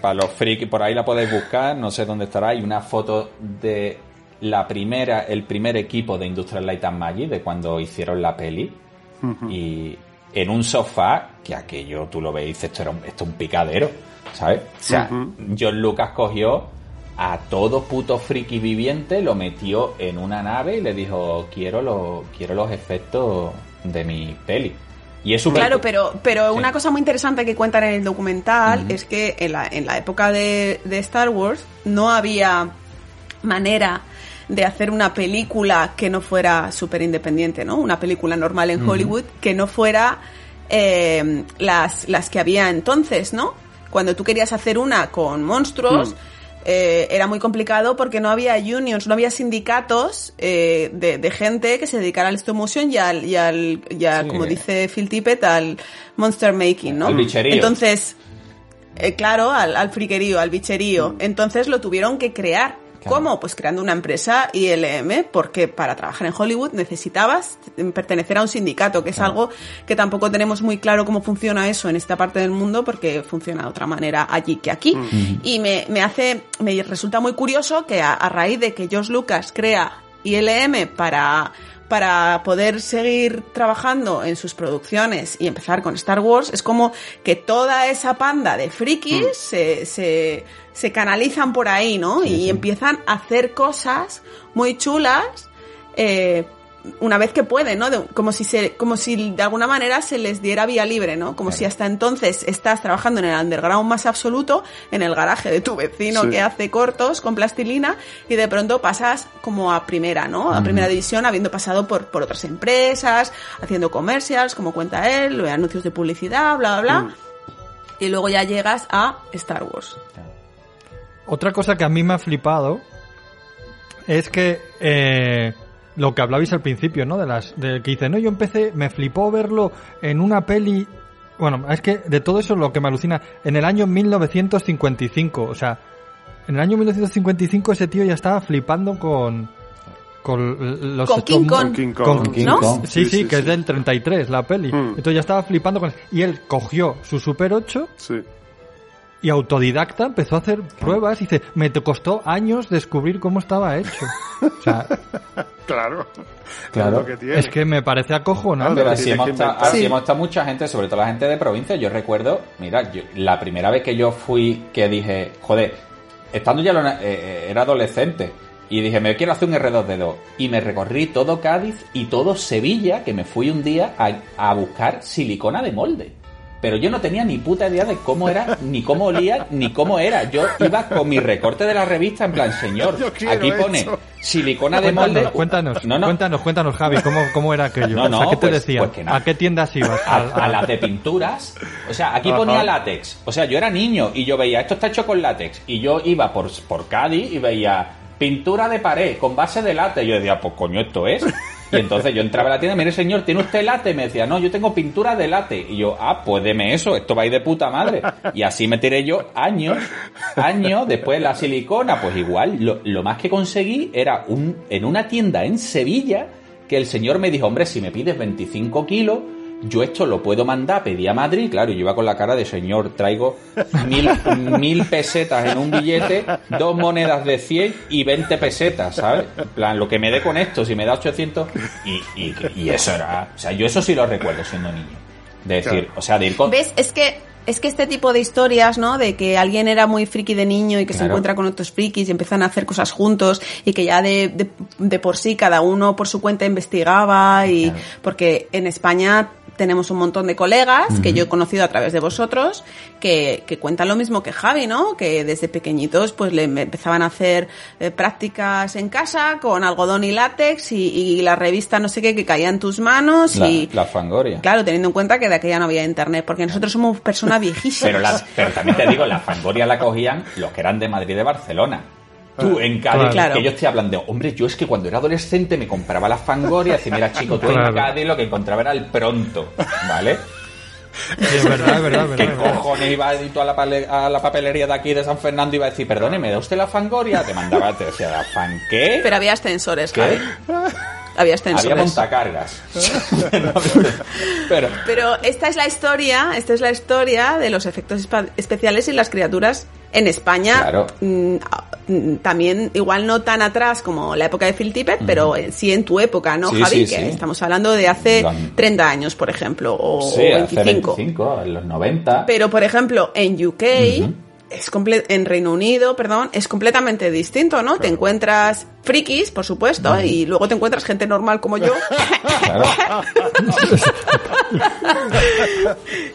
Para los friki, por ahí la podéis buscar, no sé dónde estará. Hay una foto de la primera, el primer equipo de Industrial Light and Magic, de cuando hicieron la peli. Y en un sofá, que aquello tú lo dices, esto, era un, esto es un picadero, ¿sabes? O sea, John Lucas cogió a todo puto friki viviente, lo metió en una nave y le dijo, quiero, lo, quiero los efectos de mi peli. Y es súper- Claro, pero, pero Sí. una cosa muy interesante que cuentan en el documental es que en la, en la época de, de Star Wars no había manera de hacer una película que no fuera súper independiente, ¿no? Una película normal en. Hollywood que no fuera eh, las, las que había entonces, ¿no? Cuando tú querías hacer una con monstruos. Eh, era muy complicado porque no había unions, no había sindicatos eh, de, de gente que se dedicara al stop motion y al, y al, y al, Sí. como dice Phil Tippett, al monster making, ¿no? Al bicherío. Entonces, eh, claro, al, al friquerío, al bicherío. Entonces lo tuvieron que crear. Claro. ¿Cómo? Pues creando una empresa ILM, porque para trabajar en Hollywood necesitabas pertenecer a un sindicato, que es Claro. algo que tampoco tenemos muy claro cómo funciona eso en esta parte del mundo, porque funciona de otra manera allí que aquí. Y me, me hace, me resulta muy curioso que a, a raíz de que George Lucas crea ILM para para poder seguir trabajando en sus producciones y empezar con Star Wars, es como que toda esa panda de frikis se, se, se canalizan por ahí, ¿no? Sí, y sí. empiezan a hacer cosas muy chulas eh, una vez que pueden, ¿no? De- como si se, como si de alguna manera se les diera vía libre, ¿no? Como si hasta entonces estás trabajando en el underground más absoluto, en el garaje de tu vecino Sí. que hace cortos con plastilina, y de pronto pasas como a primera, ¿no? A primera división, habiendo pasado por, por otras empresas, haciendo commercials, como cuenta él, anuncios de publicidad, bla, bla, bla. Mm. Y luego ya llegas a Star Wars. Otra cosa que a mí me ha flipado es que eh, lo que hablabais al principio, ¿no? De las de que dice, no, yo empecé, me flipó verlo en una peli. Bueno, es que de todo eso lo que me alucina, en el año 1955, o sea, en el año 1955 ese tío ya estaba flipando con con los Con King Kong. King Kong. con- King ¿No? Kong. Sí, Sí, sí, sí, que es del 33 la peli. Hmm. Entonces ya estaba flipando con y él cogió su Super 8 Sí. Y autodidacta empezó a hacer pruebas y dice, me te costó años descubrir cómo estaba hecho. O sea, Claro. Claro. Es que tiene. es que me parece acojonante. Pero así Sí. hemos estado mucha gente, sobre todo la gente de provincia. Yo recuerdo, mira, yo- la primera vez que yo fui, que dije, joder, estando ya lo- eh, eh, era adolescente, y dije, me quiero hacer un R2D2. Y me recorrí todo Cádiz y todo Sevilla, que me fui un día a, a buscar silicona de molde. Pero yo no tenía ni puta idea de cómo era, ni cómo olía, ni cómo era. Yo iba con mi recorte de la revista en plan, señor, aquí pone eso. silicona de molde. Cuéntanos, cuéntanos, No, no, cuéntanos, cuéntanos, Javi, ¿cómo, cómo era aquello? No, no, o sea, ¿qué te pues- decían? pues que. ¿A qué tiendas ibas? a, las de pinturas. O sea, aquí Ajá. ponía látex. O sea, yo era niño y yo veía, esto está hecho con látex. Y yo iba por, por Cádiz y veía pintura de pared con base de látex. Y yo decía, pues coño, esto es. Y entonces yo entraba a la tienda, mire señor, ¿tiene usted? Y me decía, no, yo tengo pintura de látex. Y yo, ah, pues deme eso, esto va a ir de puta madre. Y así me tiré yo años, años, después la silicona, pues igual, lo, lo más que conseguí era un, en una tienda en Sevilla, que el señor me dijo, hombre, si me pides 25 kilos, yo esto lo puedo mandar, pedí a Madrid, claro, y yo iba con la cara de señor, traigo mil, mil pesetas en un billete, dos monedas de 100 y 20 pesetas, ¿sabes? En plan, lo que me dé con esto, si me da 800, y, y, y eso era, o sea, yo eso sí lo recuerdo siendo niño. De decir, Claro. o sea, de ir con... ¿Ves? Es que es que este tipo de historias, ¿no? De que alguien era muy friki de niño y que se encuentra con otros frikis y empiezan a hacer cosas juntos y que ya de, de, de por sí cada uno por su cuenta investigaba y Claro. porque en España tenemos un montón de colegas que yo he conocido a través de vosotros que, que cuentan lo mismo que Javi, ¿no? Que desde pequeñitos pues le empezaban a hacer eh, prácticas en casa con algodón y látex y, y la revista no sé qué que caía en tus manos La, y la fangoria. Claro, teniendo en cuenta que de aquella no había internet, porque nosotros somos personas viejísimas. Pero, la- pero también te digo, la fangoria la cogían los que eran de Madrid y de Barcelona. Tú en Cádiz, Claro. que ellos te hablan de, hombre, yo es que cuando era adolescente me compraba la fangoria y decía, mira chico, tú Claro. en Cádiz lo que encontraba era el pronto, ¿vale? Sí, es verdad, es verdad, es ¿Qué verdad. cojones iba a ir tú a la, pale- a la papelería de aquí de San Fernando y iba a decir, perdone, ¿me da usted la fangoria? Te mandaba, te decía, ¿la fan qué? Pero había ascensores, ¿Qué? Javi. Había ascensores. Había montacargas. pero, Pero esta es la historia, esta es la historia de los efectos especiales y las criaturas en España. Claro. Mm, también, igual no tan atrás como la época de Phil Tippett, pero eh, sí en tu época, ¿no, Sí, Javi? sí, que sí. estamos hablando de hace Los- 30 años, por ejemplo, o, sí, o hace 25. 25, en los 90. Pero, por ejemplo, en UK, es comple- en Reino Unido, perdón, es completamente distinto, ¿no? Te encuentras frikis, por supuesto, y luego te encuentras gente normal como yo,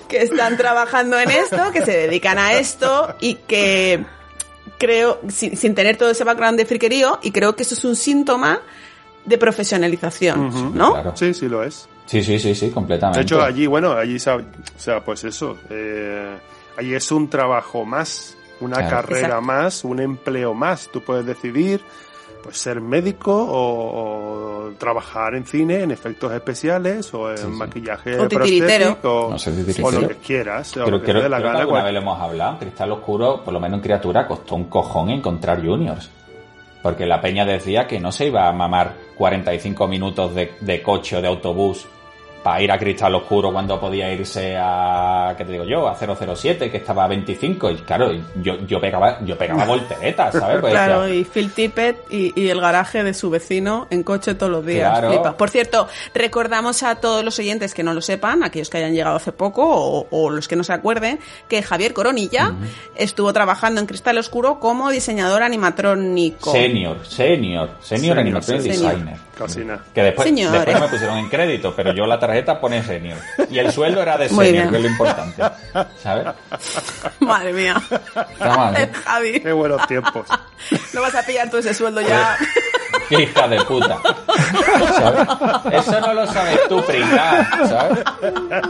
que están trabajando en esto, que se dedican a esto y que creo, sin, sin tener todo ese background de friquerío, y creo que eso es un síntoma de profesionalización. ¿no? Claro. Sí, sí lo es. Sí, sí, sí, sí, completamente. De hecho, allí, bueno, allí, o sea, pues eso, eh, allí es un trabajo más, una Claro. carrera Exacto. más, un empleo más. Tú puedes decidir, pues, ser médico o, o trabajar en cine, en efectos especiales o en Sí, sí. maquillaje O prostético o, No sé, o lo que quieras. o Creo, lo que te creo- dé la creo que alguna cual- vez lo hemos hablado. Cristal Oscuro, por lo menos en criatura, costó un cojón encontrar juniors. Porque la peña decía que no se iba a mamar 45 minutos de, de coche o de autobús para ir a Cristal Oscuro cuando podía irse a, ¿qué te digo yo? A 007, que estaba a 25. Y claro, yo, yo pegaba, yo pegaba volteretas, ¿sabes? Pues Claro, decía, y Phil Tippett y, y el garaje de su vecino en coche todos los días. Claro. Flipa. Por cierto, recordamos a todos los oyentes que no lo sepan, aquellos que hayan llegado hace poco o, o los que no se acuerden, que Javier Coronilla estuvo trabajando en Cristal Oscuro como diseñador animatrónico. Senior, senior, senior senior. designer. Casi nada. Que después, Señores. después me pusieron en crédito, pero yo la tarjeta pone senior. Y el sueldo era de Muy senior, bien. que es lo importante. ¿Sabes? Madre mía. A ver. Javi, Qué buenos tiempos. no vas a pillar tú ese sueldo ya. Qué hija de puta. ¿Sabes? Eso no lo sabes tú, pringá, ¿sabes?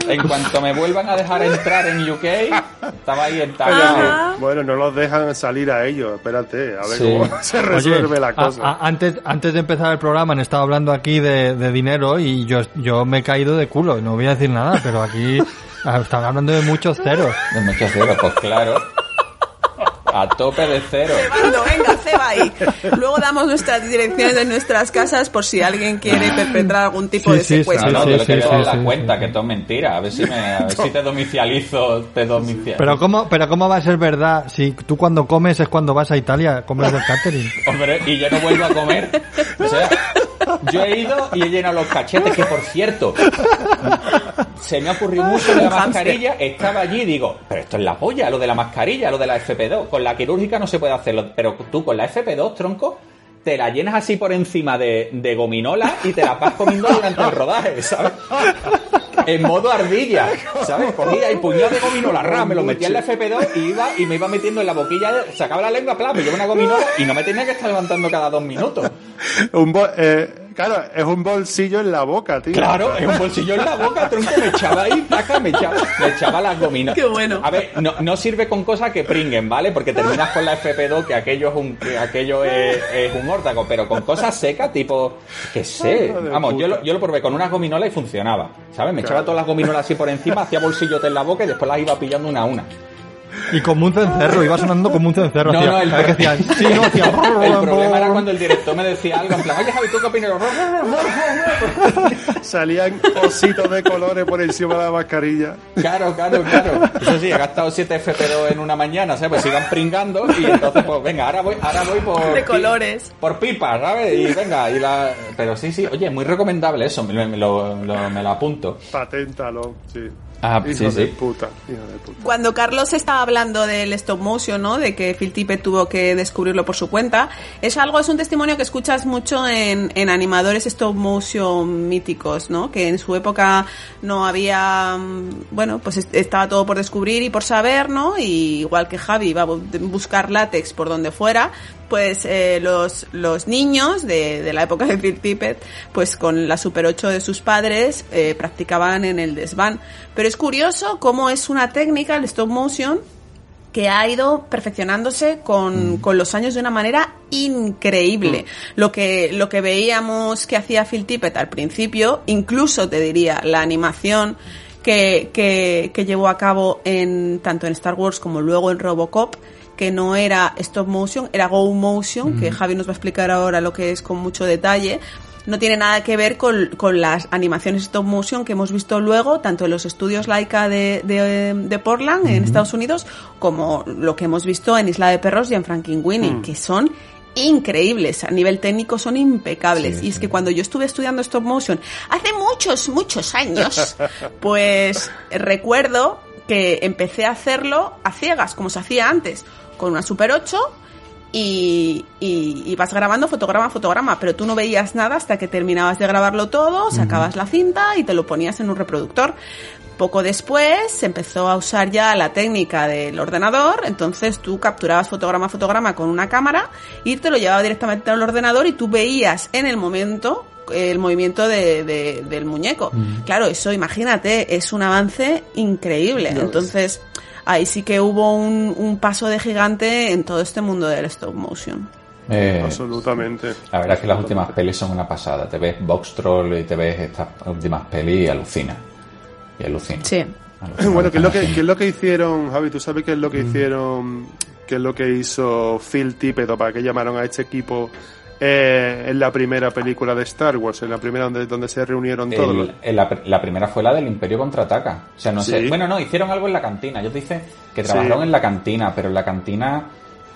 En cuanto me vuelvan a dejar entrar en UK, estaba ahí en tal. Bueno, no los dejan salir a ellos. Espérate, a ver Sí. cómo se resuelve Oye, la a- cosa. a- antes, antes de empezar el programa han estado hablando aquí de, de dinero y yo, yo me he caído de culo. No voy a decir nada, pero aquí están hablando de muchos ceros. De muchos ceros, pues claro. A tope de cero. Cebando, venga, ceba ahí. Luego damos nuestras direcciones de nuestras casas por si alguien quiere perpetrar algún tipo Sí, de sí, secuestro. No, no, Sí, sí, que sí, te das sí, cuenta, sí. que todo es mentira. A ver si, me, a ver si te domicializo, te domicializo. Pero cómo, pero cómo va a ser verdad si tú cuando comes es cuando vas a Italia, comes del catering. Hombre, y yo no vuelvo a comer. O sea, yo he ido y he llenado los cachetes, que por cierto, se me ha ocurrido mucho de la mascarilla. Estaba allí y digo, pero esto es la polla, lo de la mascarilla, lo de la FP2. Con la quirúrgica no se puede hacerlo, pero tú con la FP2, tronco, te la llenas así por encima de, de gominola y te la vas comiendo durante el rodaje, ¿sabes? En modo ardilla, ¿sabes? Cogía y puñado de gominola, ra, me lo metía en la FP2 y iba y me iba metiendo en la boquilla, de- sacaba la lengua, plá, me llevaba una gominola y no me tenía que estar levantando cada dos minutos. Un bol- eh, claro, es un bolsillo en la boca, tío. Claro, en un bolsillo en la boca, tronco, me echaba ahí, placa, me echaba, me echaba las gominolas. Qué bueno. A ver, no, no sirve con cosas que pringuen, ¿vale? Porque terminas con la FP2, que aquello es un, que aquello es, es un órtago, pero con cosas secas, tipo, que sé. Vamos, yo puta. lo, yo lo probé con unas gominolas y funcionaba, ¿sabes? Me echaba todas las gominolas así por encima, hacía bolsillote en la boca y después las iba pillando una a una. Y como un cencerro, iba sonando como un cencerro. No, no, el pro- sí, no. El problema era cuando el director me decía algo en plan, oye Javi, ¿tú qué opinas? Salían ositos de colores por encima de la mascarilla. Claro, claro, claro. Eso sí, he gastado 7 FP2 en una mañana, ¿sabes? Pues iban pringando y entonces, pues venga, ahora voy, ahora voy por... De colores. Por pipas, ¿sabes? Y venga, y la... Pero sí, sí, oye, muy recomendable eso, me, me lo, lo- me lo apunto. Paténtalo, sí. Ah, hijo sí, de sí. puta, hijo de puta. Cuando Carlos estaba hablando del stop motion, ¿no? De que Phil Tippett tuvo que descubrirlo por su cuenta, es algo, es un testimonio que escuchas mucho en, en animadores stop motion míticos, ¿no? Que en su época no había, mm, bueno, pues est- estaba todo por descubrir y por saber, ¿no? Y igual que Javi iba a bu- buscar látex por donde fuera, pues eh, los, los niños de, de la época de Phil Tippett, pues con la Super 8 de sus padres, eh, practicaban en el desván. Pero es curioso cómo es una técnica, el stop motion, que ha ido perfeccionándose con, con los años de una manera increíble. Lo que, lo que veíamos que hacía Phil Tippett al principio, incluso te diría, la animación que, que, que llevó a cabo en, tanto en Star Wars como luego en Robocop, que no era stop motion, era go motion, que Javi nos va a explicar ahora lo que es con mucho detalle. No tiene nada que ver con, con las animaciones stop motion que hemos visto luego, tanto en los estudios Laika de, de, de Portland, en Estados Unidos, como lo que hemos visto en Isla de Perros y en Frankenweenie, que son increíbles, a nivel técnico son impecables. y es que cuando yo estuve estudiando stop motion hace muchos, muchos años, pues recuerdo que empecé a hacerlo a ciegas, como se hacía antes, con una Super 8 y, y, y vas grabando fotograma a fotograma, pero tú no veías nada hasta que terminabas de grabarlo todo, sacabas la cinta y te lo ponías en un reproductor. Poco después se empezó a usar ya la técnica del ordenador, entonces tú capturabas fotograma a fotograma con una cámara y te lo llevaba directamente al ordenador y tú veías en el momento el movimiento de, de- del muñeco. Claro, eso imagínate, es un avance increíble. Entonces ahí sí que hubo un, un paso de gigante en todo este mundo del stop motion. Eh, Absolutamente. la verdad es que las últimas pelis son una pasada. Te ves Box Troll y te ves estas últimas pelis y alucina. Y alucina. Sí. Alucina, Bueno, ¿qué es, lo que, qué es lo que hicieron, Javi? ¿Tú sabes qué es lo que hicieron? ¿Qué es lo que hizo Phil Tippett o para qué llamaron a este equipo eh, en la primera película de Star Wars? En la primera donde, donde se reunieron todos. los- El- el- la, pr- la primera fue la del Imperio contraataca. O sea, no Sí. sé. Bueno, no, hicieron algo en la cantina. Ellos dicen que trabajaron Sí. en la cantina, pero en la cantina.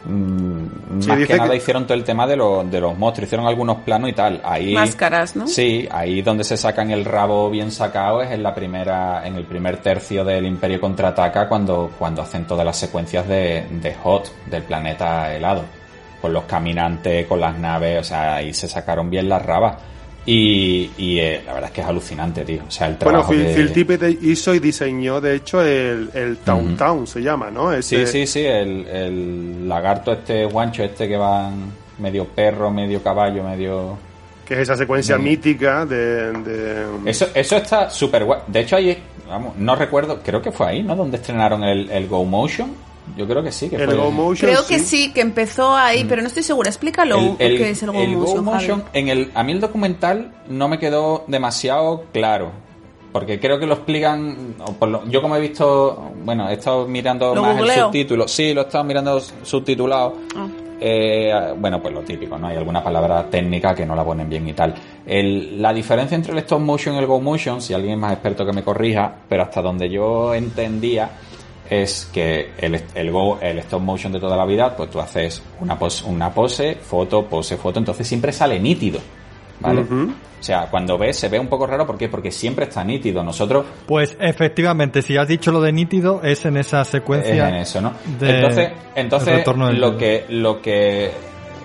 mm, Sí, más que nada que- hicieron todo el tema de, los de los monstruos, hicieron algunos planos y tal. Ahí, Máscaras, ¿no? Sí, ahí donde se sacan el rabo bien sacado es en la primera, en el primer tercio del Imperio contraataca cuando, cuando hacen todas las secuencias de, de Hot, del planeta helado. Con los caminantes, con las naves, o sea, ahí se sacaron bien las rabas. Y, y, eh, la verdad es que es alucinante, tío. O sea, el Bueno, trabajo Phil, que- Phil Tippett hizo y diseñó, de hecho, el, el Town Town se llama, ¿no? Sí, Ese- sí, sí, el, el lagarto este guancho este que va medio perro, medio caballo, medio... Que es esa secuencia mítica de... de- Eso, eso está súper guay. De hecho, ahí, vamos, no recuerdo, creo que fue ahí, ¿no? Donde estrenaron el, el Go Motion. Yo creo que sí, que El fue Go Motion, Creo que sí, que empezó ahí, pero no estoy segura. Explícalo, Mm. El- el- qué es el Go el Motion, en el, a mí el documental no me quedó demasiado claro. Porque creo que lo explican. o por lo- yo, como he visto. Bueno, he estado mirando ¿Lo más el subtítulo. Sí, lo he estado mirando subtitulado. Ah. Eh, bueno, pues lo típico, ¿no? Hay alguna palabra técnica que no la ponen bien y tal. El- la diferencia entre el stop motion y el go motion, si alguien es más experto que me corrija, pero hasta donde yo entendía, es que el, el go, el stop motion de toda la vida, pues tú haces una pose, una pose, foto, pose, foto, entonces siempre sale nítido, ¿vale? O sea, cuando ves, se ve un poco raro, ¿por qué? Porque siempre está nítido. Nosotros Pues efectivamente, si has dicho lo de nítido, es en esa es secuencia. en eso, ¿no? de- entonces, entonces del lo que, lo que,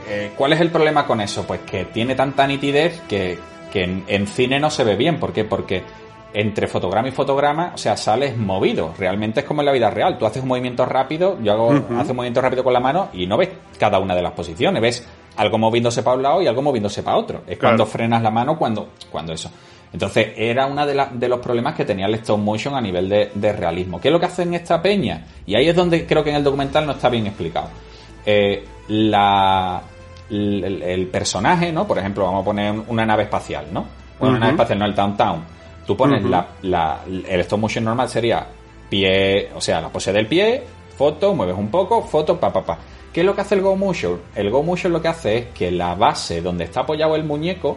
eh, ¿cuál es el problema con eso? Pues que tiene tanta nitidez que, que en, en cine no se ve bien. ¿Por qué? Porque entre fotograma y fotograma, o sea, sales movido. Realmente es como en la vida real. Tú haces un movimiento rápido, yo hago, hace un movimiento rápido con la mano y no ves cada una de las posiciones. Ves algo moviéndose para un lado y algo moviéndose para otro. Es Claro. cuando frenas la mano, cuando, cuando eso. Entonces, era uno de, de los problemas que tenía el stop motion a nivel de, de realismo. ¿Qué es lo que hace en esta peña? Y ahí es donde creo que en el documental no está bien explicado. Eh, la, el, personaje, ¿no? Por ejemplo, vamos a poner una nave espacial, ¿no? Bueno, una nave espacial, no el downtown. Tú pones la, la- el stop motion normal sería pie, o sea, la pose del pie, foto, mueves un poco, foto, pa, pa, pa. ¿Qué es lo que hace el Go Motion? El Go Motion lo que hace es que la base donde está apoyado el muñeco,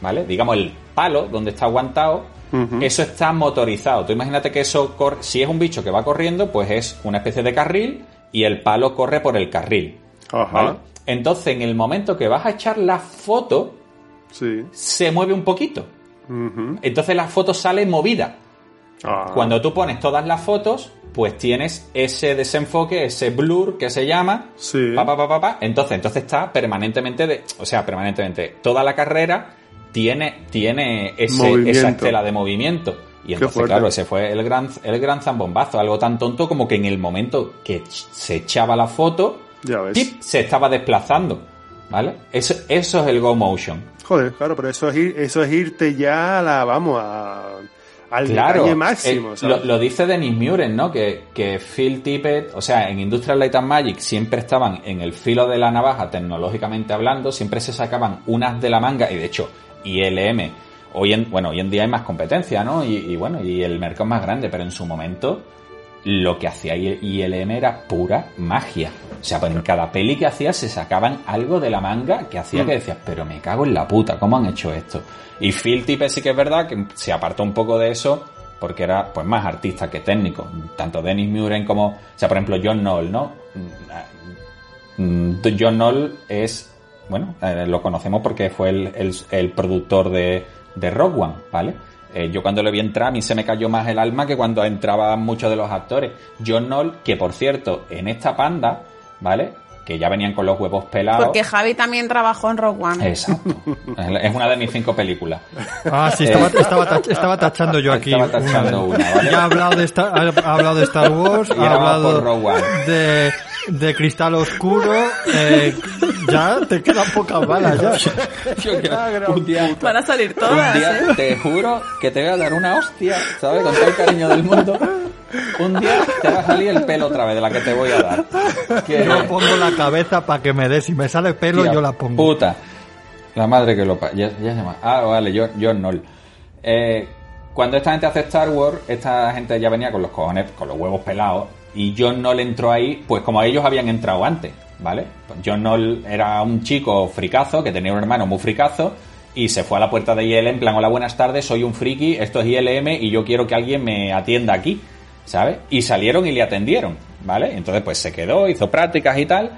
¿vale? Digamos el palo donde está aguantado, eso está motorizado. Tú imagínate que eso corre, si es un bicho que va corriendo, pues es una especie de carril y el palo corre por el carril. Ajá. ¿vale? Entonces, en el momento que vas a echar la foto, Sí. se mueve un poquito. Entonces la foto sale movida. Ah. Cuando tú pones todas las fotos, pues tienes ese desenfoque, ese blur que se llama. Sí. Pa, pa. Entonces, entonces está permanentemente de. O sea, permanentemente. Toda la carrera tiene, tiene ese, esa estela de movimiento. Y entonces, claro, ese fue el gran, el gran zambombazo. Algo tan tonto como que en el momento que se echaba la foto, Ya se estaba desplazando. ¿Vale? Eso, eso es el Go Motion. Joder, claro, pero eso es, ir, eso es irte ya a la, vamos, a, al Claro, detalle máximo, lo dice Denis Muren, ¿no? Que, que Phil Tippett, o sea, en Industrial Light and Magic siempre estaban en el filo de la navaja tecnológicamente hablando, siempre se sacaban unas de la manga y de hecho ILM, hoy en, bueno, hoy en día hay más competencia, ¿no? Y, y bueno, y el mercado es más grande, pero en su momento lo que hacía ILM era pura magia. O sea, pues en cada peli que hacía se sacaban algo de la manga que hacía que decías, pero me cago en la puta, ¿cómo han hecho esto? Y Phil Tippett sí que es verdad que se apartó un poco de eso porque era pues más artista que técnico. Tanto Dennis Muren como, o sea, por ejemplo, John Knoll, ¿no? Mm, John Knoll es, bueno, eh, lo conocemos porque fue el, el- el productor de, de Rock One, ¿vale? Eh, yo cuando le vi entrar, a mí se me cayó más el alma que cuando entraban muchos de los actores. John Knoll, que por cierto, en esta panda, ¿vale? Que ya venían con los huevos pelados. Porque Javi también trabajó en Rock One. Exacto. Es una de mis cinco películas. Ah, sí, estaba, estaba, tach- estaba tachando yo aquí. Estaba tachando una. una, ¿vale? Ya ha hablado de Star, ha ha hablado de Star Wars, Y ha vamos por hablado Rogue One. de, de Cristal Oscuro. eh, ya te quedan pocas balas ya. Yo quiero- un día, Van a salir un todas, día ¿eh? te juro que te voy a dar una hostia, ¿sabes? Con todo el cariño del mundo. Un día te va a salir el pelo otra vez de la que te voy a dar. Que- Yo pongo la cabeza para que me dé. Si me sale pelo, Tía yo la pongo. Puta. La madre que lo pa- ya, ya se llama. Ah, vale, John, John Knoll. Eh, cuando esta gente hace Star Wars, esta gente ya venía con los cojones, con los huevos pelados, y John entró ahí, pues como ellos habían entrado antes, ¿vale? John era un chico fricazo, que tenía un hermano muy fricazo, y se fue a la puerta de ILM en plan, hola, buenas tardes, soy un friki, esto es ILM, y yo quiero que alguien me atienda aquí, ¿sabes? Y salieron y le atendieron, ¿vale? Entonces pues se quedó, hizo prácticas y tal,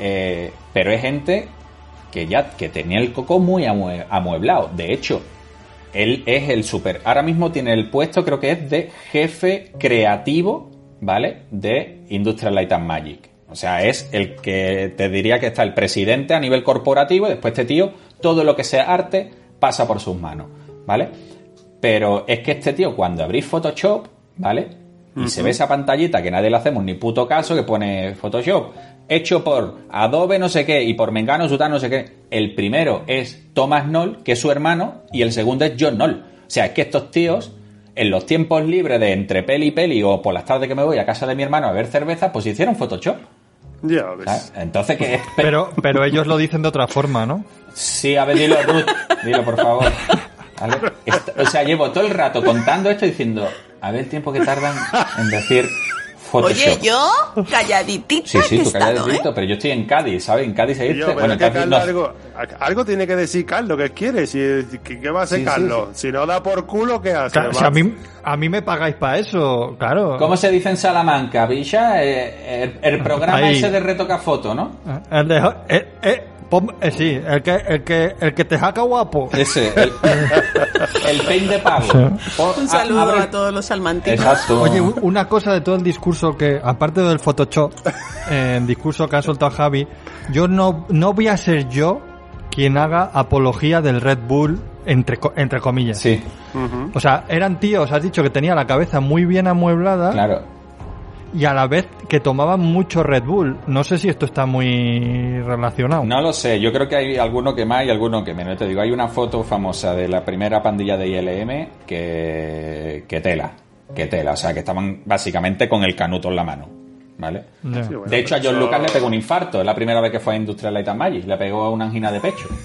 eh, pero es gente que ya que tenía el coco muy amue- amueblado. De hecho, él es el super. Ahora mismo tiene el puesto, creo que es de jefe creativo, ¿vale? De Industrial Light and Magic. O sea, es el que te diría que está el presidente a nivel corporativo y después este tío, todo lo que sea arte, pasa por sus manos, ¿vale? Pero es que este tío, cuando abrís Photoshop, ¿vale? Y se ve esa pantallita que nadie le hacemos ni puto caso, que pone Photoshop, hecho por Adobe no sé qué y por Mengano Sutano no sé qué. El primero es Thomas Knoll, que es su hermano, y el segundo es John Knoll. O sea, es que estos tíos, en los tiempos libres de entre peli y peli o por las tardes que me voy a casa de mi hermano a ver cerveza, pues hicieron Photoshop. Ya ves. ¿sabes? Entonces, que es? Pero, pero ellos lo dicen de otra forma, ¿no? Sí, a ver, dilo, Ruth. Dilo, por favor. ¿Vale? Esto- o sea, llevo todo el rato contando esto diciendo, a ver el tiempo que tardan en decir Photoshop. Oye, yo calladitita Sí, sí, que tú estado, calladito, ¿eh? pero yo estoy en Cádiz, ¿sabes? En Cádiz dice... pero Bueno, que en Cádiz Carlos no- algo, algo tiene que decir Carlos, ¿qué quiere? Si, ¿qué, va a hacer Sí, sí, Carlos? Si no da por culo, ¿qué hace? Claro, si a, mí, a mí me pagáis para eso, claro. ¿Cómo se dice en Salamanca, Villa? Eh, el, el programa Ahí. ese de retoca foto, ¿no? El de, eh, eh, pon- eh, sí, el que, el que, el que te jaca guapo. Ese, el, el pain de pago. Un a- saludo abre- a todos los salmantinos. Exacto. Oye, una cosa de todo el discurso que, aparte del Photoshop, eh, el discurso que ha soltado Javi, yo no, no voy a ser yo quien haga apología del Red Bull, entre, co- entre comillas. Sí. O sea, eran tíos, has dicho que tenía la cabeza muy bien amueblada claro. Y a la vez que tomaban mucho Red Bull. No sé si esto está muy relacionado. No lo sé, yo creo que hay alguno que más y alguno que menos. Te digo, hay una foto famosa de la primera pandilla de ILM que, que tela, que tela, o sea, que estaban básicamente con el canuto en la mano, ¿vale? Ya. Sí, bueno, De hecho, a John Lucas le pegó un infarto, es la primera vez que fue a Industrial Light and Magic, le pegó una angina de pecho.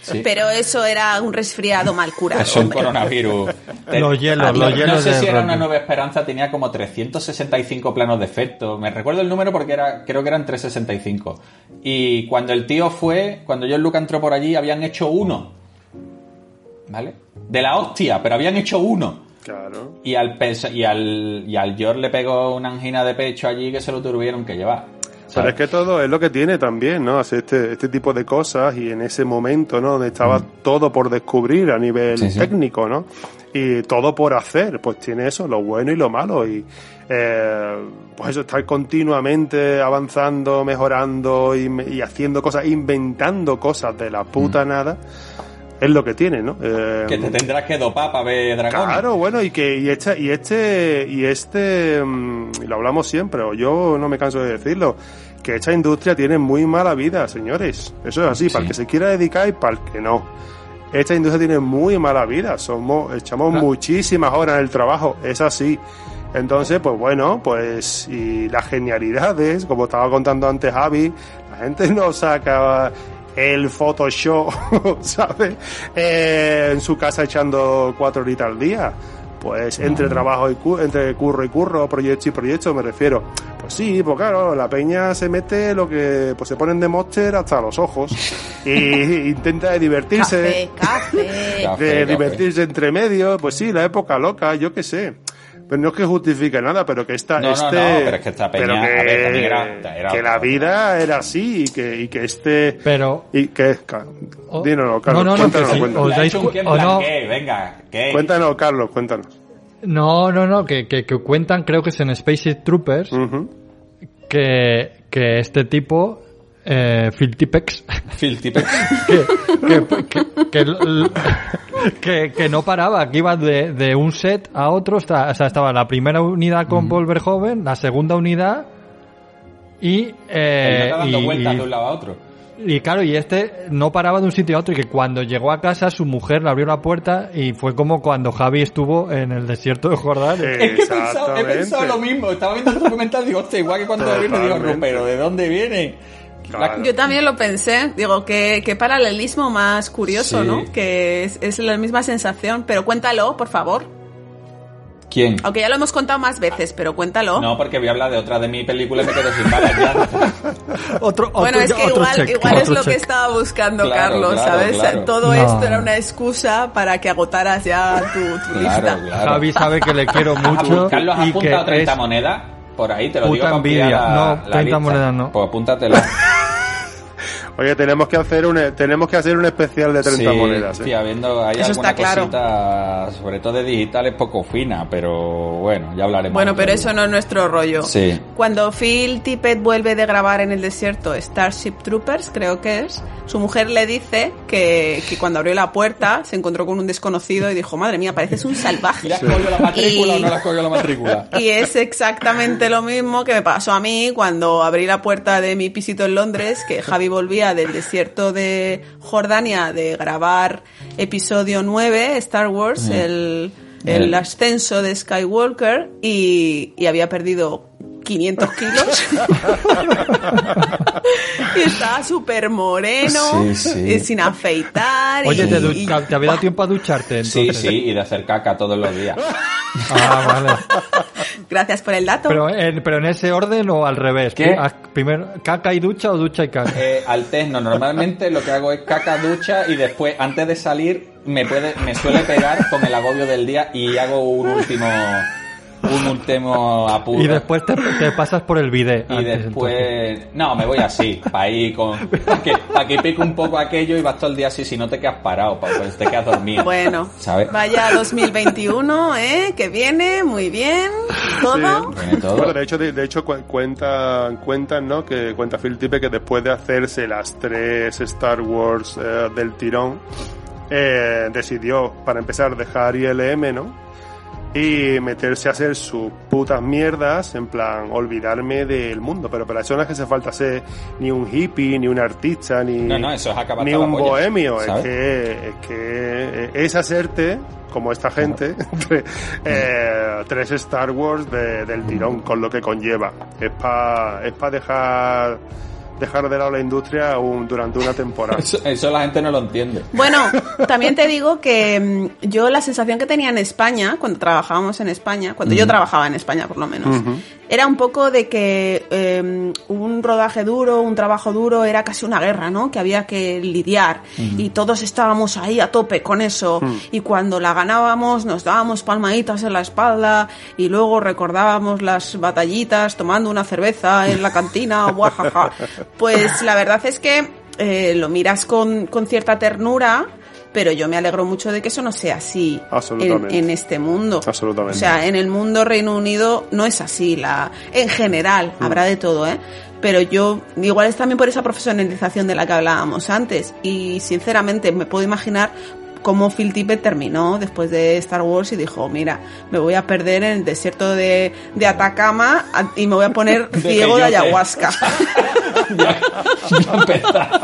Sí. Pero eso era un resfriado mal curado. Es un coronavirus. Los hielos, no, los hielos No sé de si era una nueva esperanza, tenía como 365 planos de efecto. Me recuerdo el número porque era, creo que eran 365. Y cuando el tío fue, cuando John Lucas entró por allí, habían hecho uno. ¿Vale? De la hostia, pero habían hecho uno. Claro. Y al, y al, y al George le pegó una angina de pecho allí que se lo tuvieron que llevar. Pero es que todo es lo que tiene también, ¿no? Hacer este, este tipo de cosas y en ese momento, ¿no? Donde estaba todo por descubrir a nivel Mm. Sí, sí. técnico, ¿no? Y todo por hacer, pues tiene eso, lo bueno y lo malo. Y eh, pues eso, estar continuamente avanzando, mejorando y, y haciendo cosas, inventando cosas de la puta nada, es lo que tiene, ¿no? Eh. Que te tendrás que dopar para ver dragones. Claro, bueno, y que y este y este y este mm, y lo hablamos siempre, o yo no me canso de decirlo, que esta industria tiene muy mala vida, señores. Eso es así, para el que se quiera dedicar y para el que no. Esta industria tiene muy mala vida, somos echamos muchísimas horas en el trabajo, es así. Entonces, pues bueno, pues y las genialidades, como estaba contando antes Javi, la gente no saca el Photoshop, ¿sabes? Eh, en su casa echando cuatro horitas al día. Pues entre trabajo y cu- entre curro y curro, proyecto y proyecto, me refiero. Pues sí, pues claro, la peña se mete lo que pues se ponen de monster hasta los ojos y intenta divertirse Café, café. Café, de café. divertirse entre medio, pues sí, la época loca, yo qué sé. Pero no es que justifique nada, pero que esta, No, no, este, no, pero es que esta peña, pero que, a ver, también era- era que la vida era así y que, y que este, Pero, y que, Oh, dínoslo, Carlos, no, no, no, cuéntanos, sí, cuéntanos. os dais o no. Venga, ¿qué? Cuéntanos, Carlos, cuéntanos. no, no, no, que, que, que cuentan, creo que es en Spaceship Troopers, Ujú. que, que este tipo, eh, Phil Tipex, Phil Tippett. que, que, que, que, l- que- que no paraba, que iba de, de un set a otro, o sea, estaba la primera unidad con Paul Verhoeven, la segunda unidad y, eh, dando y- vueltas de un lado a otro. y claro, y este no paraba de un sitio a otro y que cuando llegó a casa su mujer le abrió la puerta y fue como cuando Javi estuvo en el desierto de Jordán. Eh, Es que he pensado, he pensado lo mismo. Estaba viendo el documental y digo, hostia, igual que cuando viene, digo, Totalmente. "No, pero ¿de dónde viene? Claro. Yo también lo pensé, digo, que, que paralelismo más curioso, Sí. ¿no? Que es, es la misma sensación, pero cuéntalo, por favor. ¿Quién? Aunque ya lo hemos contado más veces, pero cuéntalo. No, porque voy a hablar de otra de mi película y me quedo sin balas ya. Otro, Bueno, otro- es que otro igual, check, igual es lo que estaba buscando Claro, Carlos, claro, ¿sabes? claro. Todo No. esto era una excusa para que agotaras ya tu, tu lista. Javi sabe que le quiero mucho Carlos, ¿has y que apuntado 30 es... monedas? Por ahí te lo Puta digo envidia. la- No, la 30 lista. monedas no. Pues apúntatela. Oye, tenemos que hacer un tenemos que hacer un especial de 30 sí, monedas. ¿eh? Sí, habiendo hay Eso alguna está claro. cosita, sobre todo de digitales, poco fina, pero bueno, ya hablaremos. Bueno, pero eso no es nuestro rollo. Sí. Cuando Phil Tippett vuelve de grabar en el desierto Starship Troopers, creo que es, su mujer le dice que, que cuando abrió la puerta se encontró con un desconocido y dijo, madre mía, pareces un salvaje. ¿Le has cogido la matrícula Y- o no le has cogido la matrícula? Y es exactamente lo mismo que me pasó a mí cuando abrí la puerta de mi pisito en Londres, que Javi volvía del desierto de Jordania de grabar episodio 9, Star Wars, Mm. el, el El- ascenso de Skywalker, y, y había perdido 500 kilos. y estaba súper moreno, Sí, sí. y sin afeitar. Oye, y- ¿te, y- te había dado tiempo a ducharte Sí, entonces? sí, y de hacer caca todos los días. Ah, vale. Gracias por el dato. Pero en, pero en ese orden o al revés. ¿Qué? Haz Primero, ¿caca y ducha o ducha y caca? Eh, alterno, normalmente lo que hago es caca, ducha y después, antes de salir, me puede, me suele pegar con el agobio del día y hago un último, un último apuro. Y después te, te pasas por el bidet. Y antes, después, no, me voy así, para ir con, para que, pa' que pique un poco aquello y vas todo el día así, si no te quedas parado, pa- pues te quedas dormido. Bueno, ¿sabes? vaya 2021, ¿eh? Que viene, muy bien, todo. Viene todo. Bueno, de hecho, de, de hecho cu- cuentan, cuentan, ¿no? Que cuenta Phil Tippett que después de hacerse las tres Star Wars eh, del tirón, eh, decidió, para empezar, dejar ILM, ¿no? Y meterse a hacer sus putas mierdas, en plan, olvidarme del mundo. Pero para eso no es que hace falta ser ni un hippie, ni un artista, ni, No, no, eso es ni un polla, bohemio. Es que, es que es hacerte, como esta gente, eh, tres Star Wars de- del tirón, con lo que conlleva. Es para es pa dejar, dejar de lado la industria un- durante una temporada. Eso, eso la gente no lo entiende. Bueno, también te digo que mm, yo la sensación que tenía en España, cuando trabajábamos en España, cuando yo trabajaba en España por lo menos, era un poco de que eh, un rodaje duro, un trabajo duro, era casi una guerra, ¿no? Que había que lidiar y todos estábamos ahí a tope con eso y cuando la ganábamos nos dábamos palmaditas en la espalda y luego recordábamos las batallitas tomando una cerveza en la cantina, guajaja. Pues la verdad es que eh, lo miras con, con cierta ternura, pero yo me alegro mucho de que eso no sea así en, Absolutamente. en este mundo. Absolutamente. O sea, en el mundo Reino Unido no es así. La, en general, Mm. habrá de todo, ¿eh? Pero yo, igual es también por esa profesionalización de la que hablábamos antes. Y sinceramente me puedo imaginar cómo Phil Tippett terminó después de Star Wars y dijo, mira, me voy a perder en el desierto de, de Atacama y me voy a poner ciego de ayahuasca. ya, ya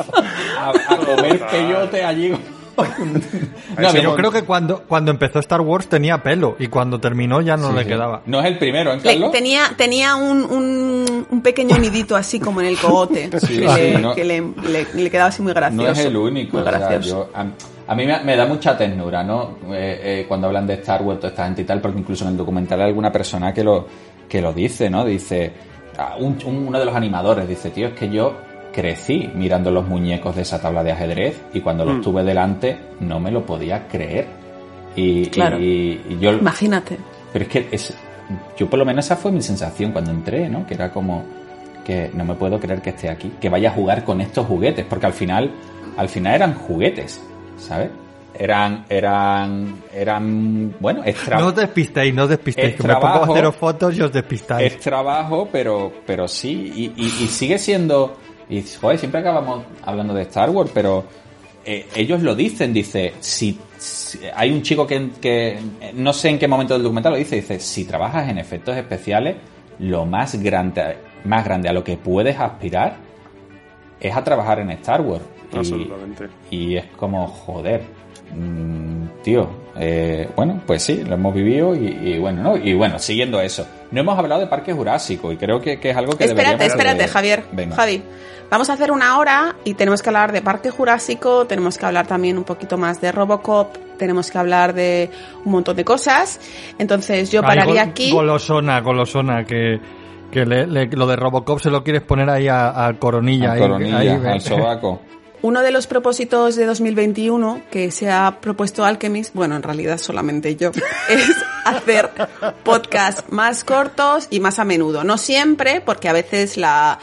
a, a comer peyote allí. No, Yo había- creo que cuando, cuando empezó Star Wars tenía pelo y cuando terminó ya no Sí, le sí. quedaba. No es el primero, ¿eh, Le- tenía tenía un, un, un pequeño nidito así como en el cogote Sí, que, sí, le, no. que le, le- le quedaba así muy gracioso. No es el único. Muy o sea, gracioso. yo- a, a mí me, me da mucha ternura, ¿no? Eh, eh, cuando hablan de Star Wars, toda esta gente y tal, porque incluso en el documental hay alguna persona que lo, que lo dice, ¿no? Dice, un- un- uno de los animadores dice, tío, es que yo crecí mirando los muñecos de esa tabla de ajedrez y cuando los Mm. tuve delante no me lo podía creer. Y, Claro. y- y yo, Imagínate. pero es que es, yo por lo menos esa fue mi sensación cuando entré, ¿no? Que era como que no me puedo creer que esté aquí, que vaya a jugar con estos juguetes, porque al final, al final eran juguetes, ¿sabes? Eran, eran, eran, bueno, es, No os despistéis, no os despistéis. Es Que me pongo a trabajo. haceros fotos y os despistáis. es trabajo, pero, pero sí, y, y- y sigue siendo, y joder, siempre acabamos hablando de Star Wars, pero eh, ellos lo dicen, dice, si, si- hay un chico que, que no sé en qué momento del documental lo dice, dice, si trabajas en efectos especiales, lo más grande, más grande a lo que puedes aspirar es a trabajar en Star Wars. Absolutamente. y es como, joder, mm, tío, eh, bueno, pues sí, lo hemos vivido y, y bueno, ¿no? Y bueno, siguiendo eso, no hemos hablado de Parque Jurásico y creo que, que es algo que Espérate, deberíamos espérate, de- Javier. Venga. Javi, vamos a hacer una hora y tenemos que hablar de Parque Jurásico, tenemos que hablar también un poquito más de Robocop, tenemos que hablar de un montón de cosas. Entonces yo Ay, pararía aquí. Golosona, golosona, que, que le- le- lo de Robocop se lo quieres poner ahí a, a Coronilla. Ahí- coronilla, ahí, al sobaco. Uno de los propósitos de 2021 que se ha propuesto Alchemist, bueno, en realidad solamente yo, es hacer podcasts más cortos y más a menudo. No siempre, porque a veces la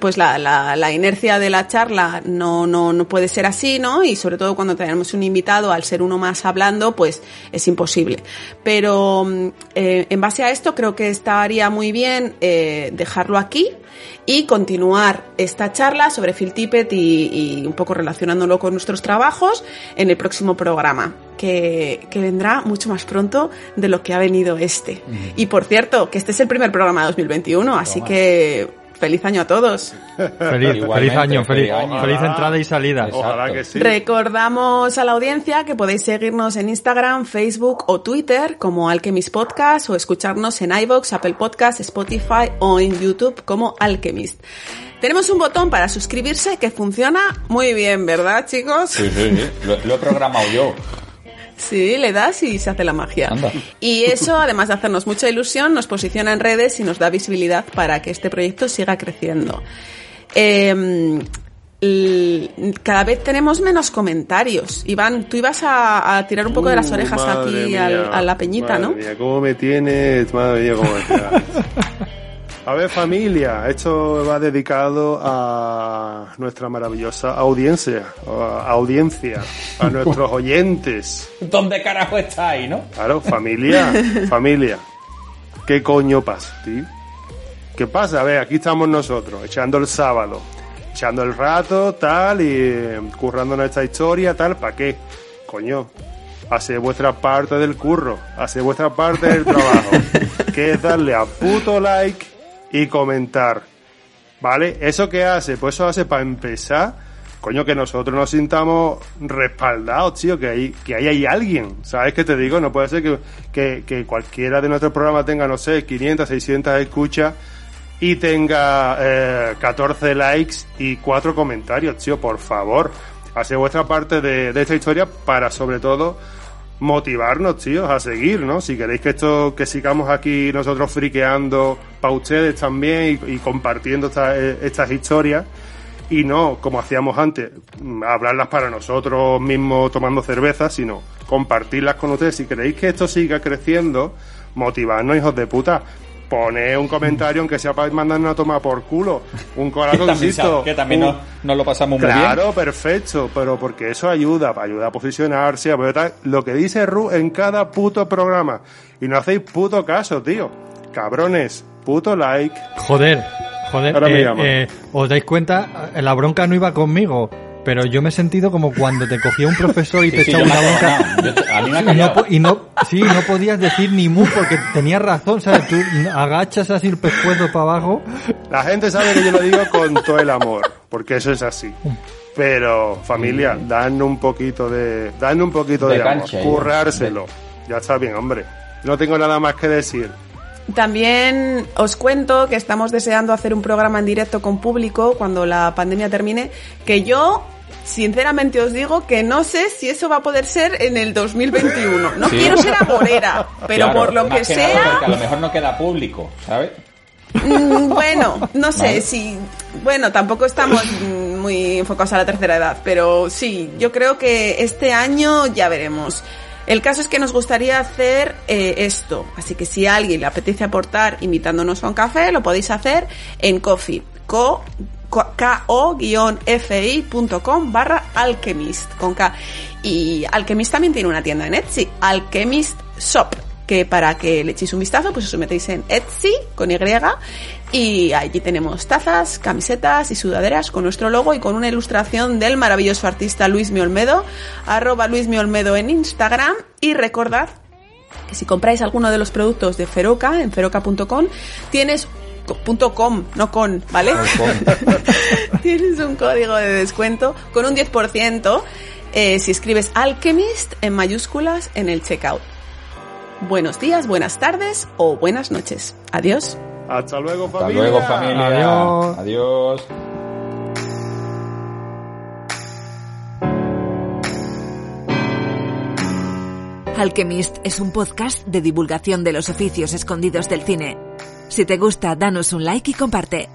pues la, la, la inercia de la charla no, no, no puede ser así, ¿no? Y sobre todo cuando tenemos un invitado, al ser uno más hablando, pues es imposible. Pero mm, eh, en base a esto creo que estaría muy bien eh, dejarlo aquí y continuar esta charla sobre Phil Tippett y, y, un poco relacionándolo con nuestros trabajos en el próximo programa, que, que vendrá mucho más pronto de lo que ha venido este. Y por cierto, que este es el primer programa de 2021, así que feliz año a todos. Feliz, feliz año, feliz, feliz, feliz, entrada y salida. Ojalá que sí. Recordamos a la audiencia que podéis seguirnos en Instagram, Facebook o Twitter como Alchemist Podcast o escucharnos en iVoox, Apple Podcast, Spotify o en YouTube como Alchemist. Tenemos un botón para suscribirse que funciona muy bien, ¿verdad, chicos? Sí, sí, sí. Lo, lo he programado yo. Sí, le das y se hace la magia. Anda. Y eso, además de hacernos mucha ilusión, nos posiciona en redes y nos da visibilidad para que este proyecto siga creciendo. Eh, cada vez tenemos menos comentarios. Iván, tú ibas a, a tirar un poco uh, de las uh, orejas aquí al, a la peñita, madre ¿no? Mía, ¿Cómo me tienes? Madre mía, cómo me tienes. A ver, familia, esto va dedicado a nuestra maravillosa audiencia, a audiencia, a nuestros oyentes. ¿Dónde carajo está ahí, no? Claro, familia, familia. ¿Qué coño pasa, tío? ¿Qué pasa? A ver, aquí estamos nosotros, echando el sábado, echando el rato, tal, y currando nuestra historia, tal, ¿para qué? Coño, hace vuestra parte del curro, hace vuestra parte del trabajo, que es darle a puto like y comentar. ¿Vale? ¿Eso qué hace? Pues eso hace para empezar, coño, que nosotros nos sintamos respaldados, tío, que ahí, que ahí hay alguien. ¿Sabes qué te digo? No puede ser que, que, que cualquiera de nuestros programas tenga, no sé, 500, 600 escuchas y tenga eh, 14 likes y 4 comentarios, tío, por favor. Hace vuestra parte de, de esta historia para, sobre todo, motivarnos, tíos, a seguir, ¿no? Si queréis que esto, que sigamos aquí nosotros friqueando para ustedes también y, compartiendo esta, estas historias y no como hacíamos antes, hablarlas para nosotros mismos tomando cerveza, sino compartirlas con ustedes. Si queréis que esto siga creciendo, motivarnos, hijos de puta poner un comentario, aunque sea para mandarnos a tomar por culo, un corazoncito. que también, un... no, no, lo pasamos muy claro, bien. Claro, perfecto, pero porque eso ayuda, ayuda a posicionarse, a ver, lo que dice Ru en cada puto programa. Y no hacéis puto caso, tío. Cabrones, puto like. Joder, joder, eh, eh, ¿os dais cuenta? La bronca no iba conmigo. Pero yo me he sentido como cuando te cogía un profesor y te sí, echaba una bronca. No, a mí me ha y no, y no, sí, no podías decir ni mu porque tenías razón, ¿sabes? Tú agachas así el pescuezo para abajo. La gente sabe que yo lo digo con todo el amor, porque eso es así. Pero, familia, mm. dan un poquito de, dan un poquito de, de cancha, amor, currárselo. Ya está bien, hombre. No tengo nada más que decir. También os cuento que estamos deseando hacer un programa en directo con público cuando la pandemia termine, que yo sinceramente os digo que no sé si eso va a poder ser en el 2021. No sí. quiero ser amorera, pero claro, por lo que, que sea... Porque a lo mejor no queda público, ¿sabes? Mm, bueno, no sé vale. si... Bueno, tampoco estamos muy enfocados a la tercera edad, pero sí, yo creo que este año ya veremos. El caso es que nos gustaría hacer eh, esto, así que si a alguien le apetece aportar invitándonos a un café, lo podéis hacer en Coffee, co ko-fi.com barra alchemist con K. Y Alchemist también tiene una tienda en Etsy, Alchemist Shop, que para que le echéis un vistazo, pues os metéis en Etsy con Y y allí tenemos tazas, camisetas y sudaderas con nuestro logo y con una ilustración del maravilloso artista Luis Mi Olmedo, arroba Luis Mi Olmedo en Instagram y recordad que si compráis alguno de los productos de Feroca en feroca.com tienes punto .com, no con, ¿vale? Tienes un código de descuento con un 10% eh, si escribes Alchemist en mayúsculas en el checkout. Buenos días, buenas tardes o buenas noches. Adiós. Hasta luego, familia. Hasta luego, familia. Adiós. Adiós. Alchemist es un podcast de divulgación de los oficios escondidos del cine. Si te gusta, danos un like y comparte.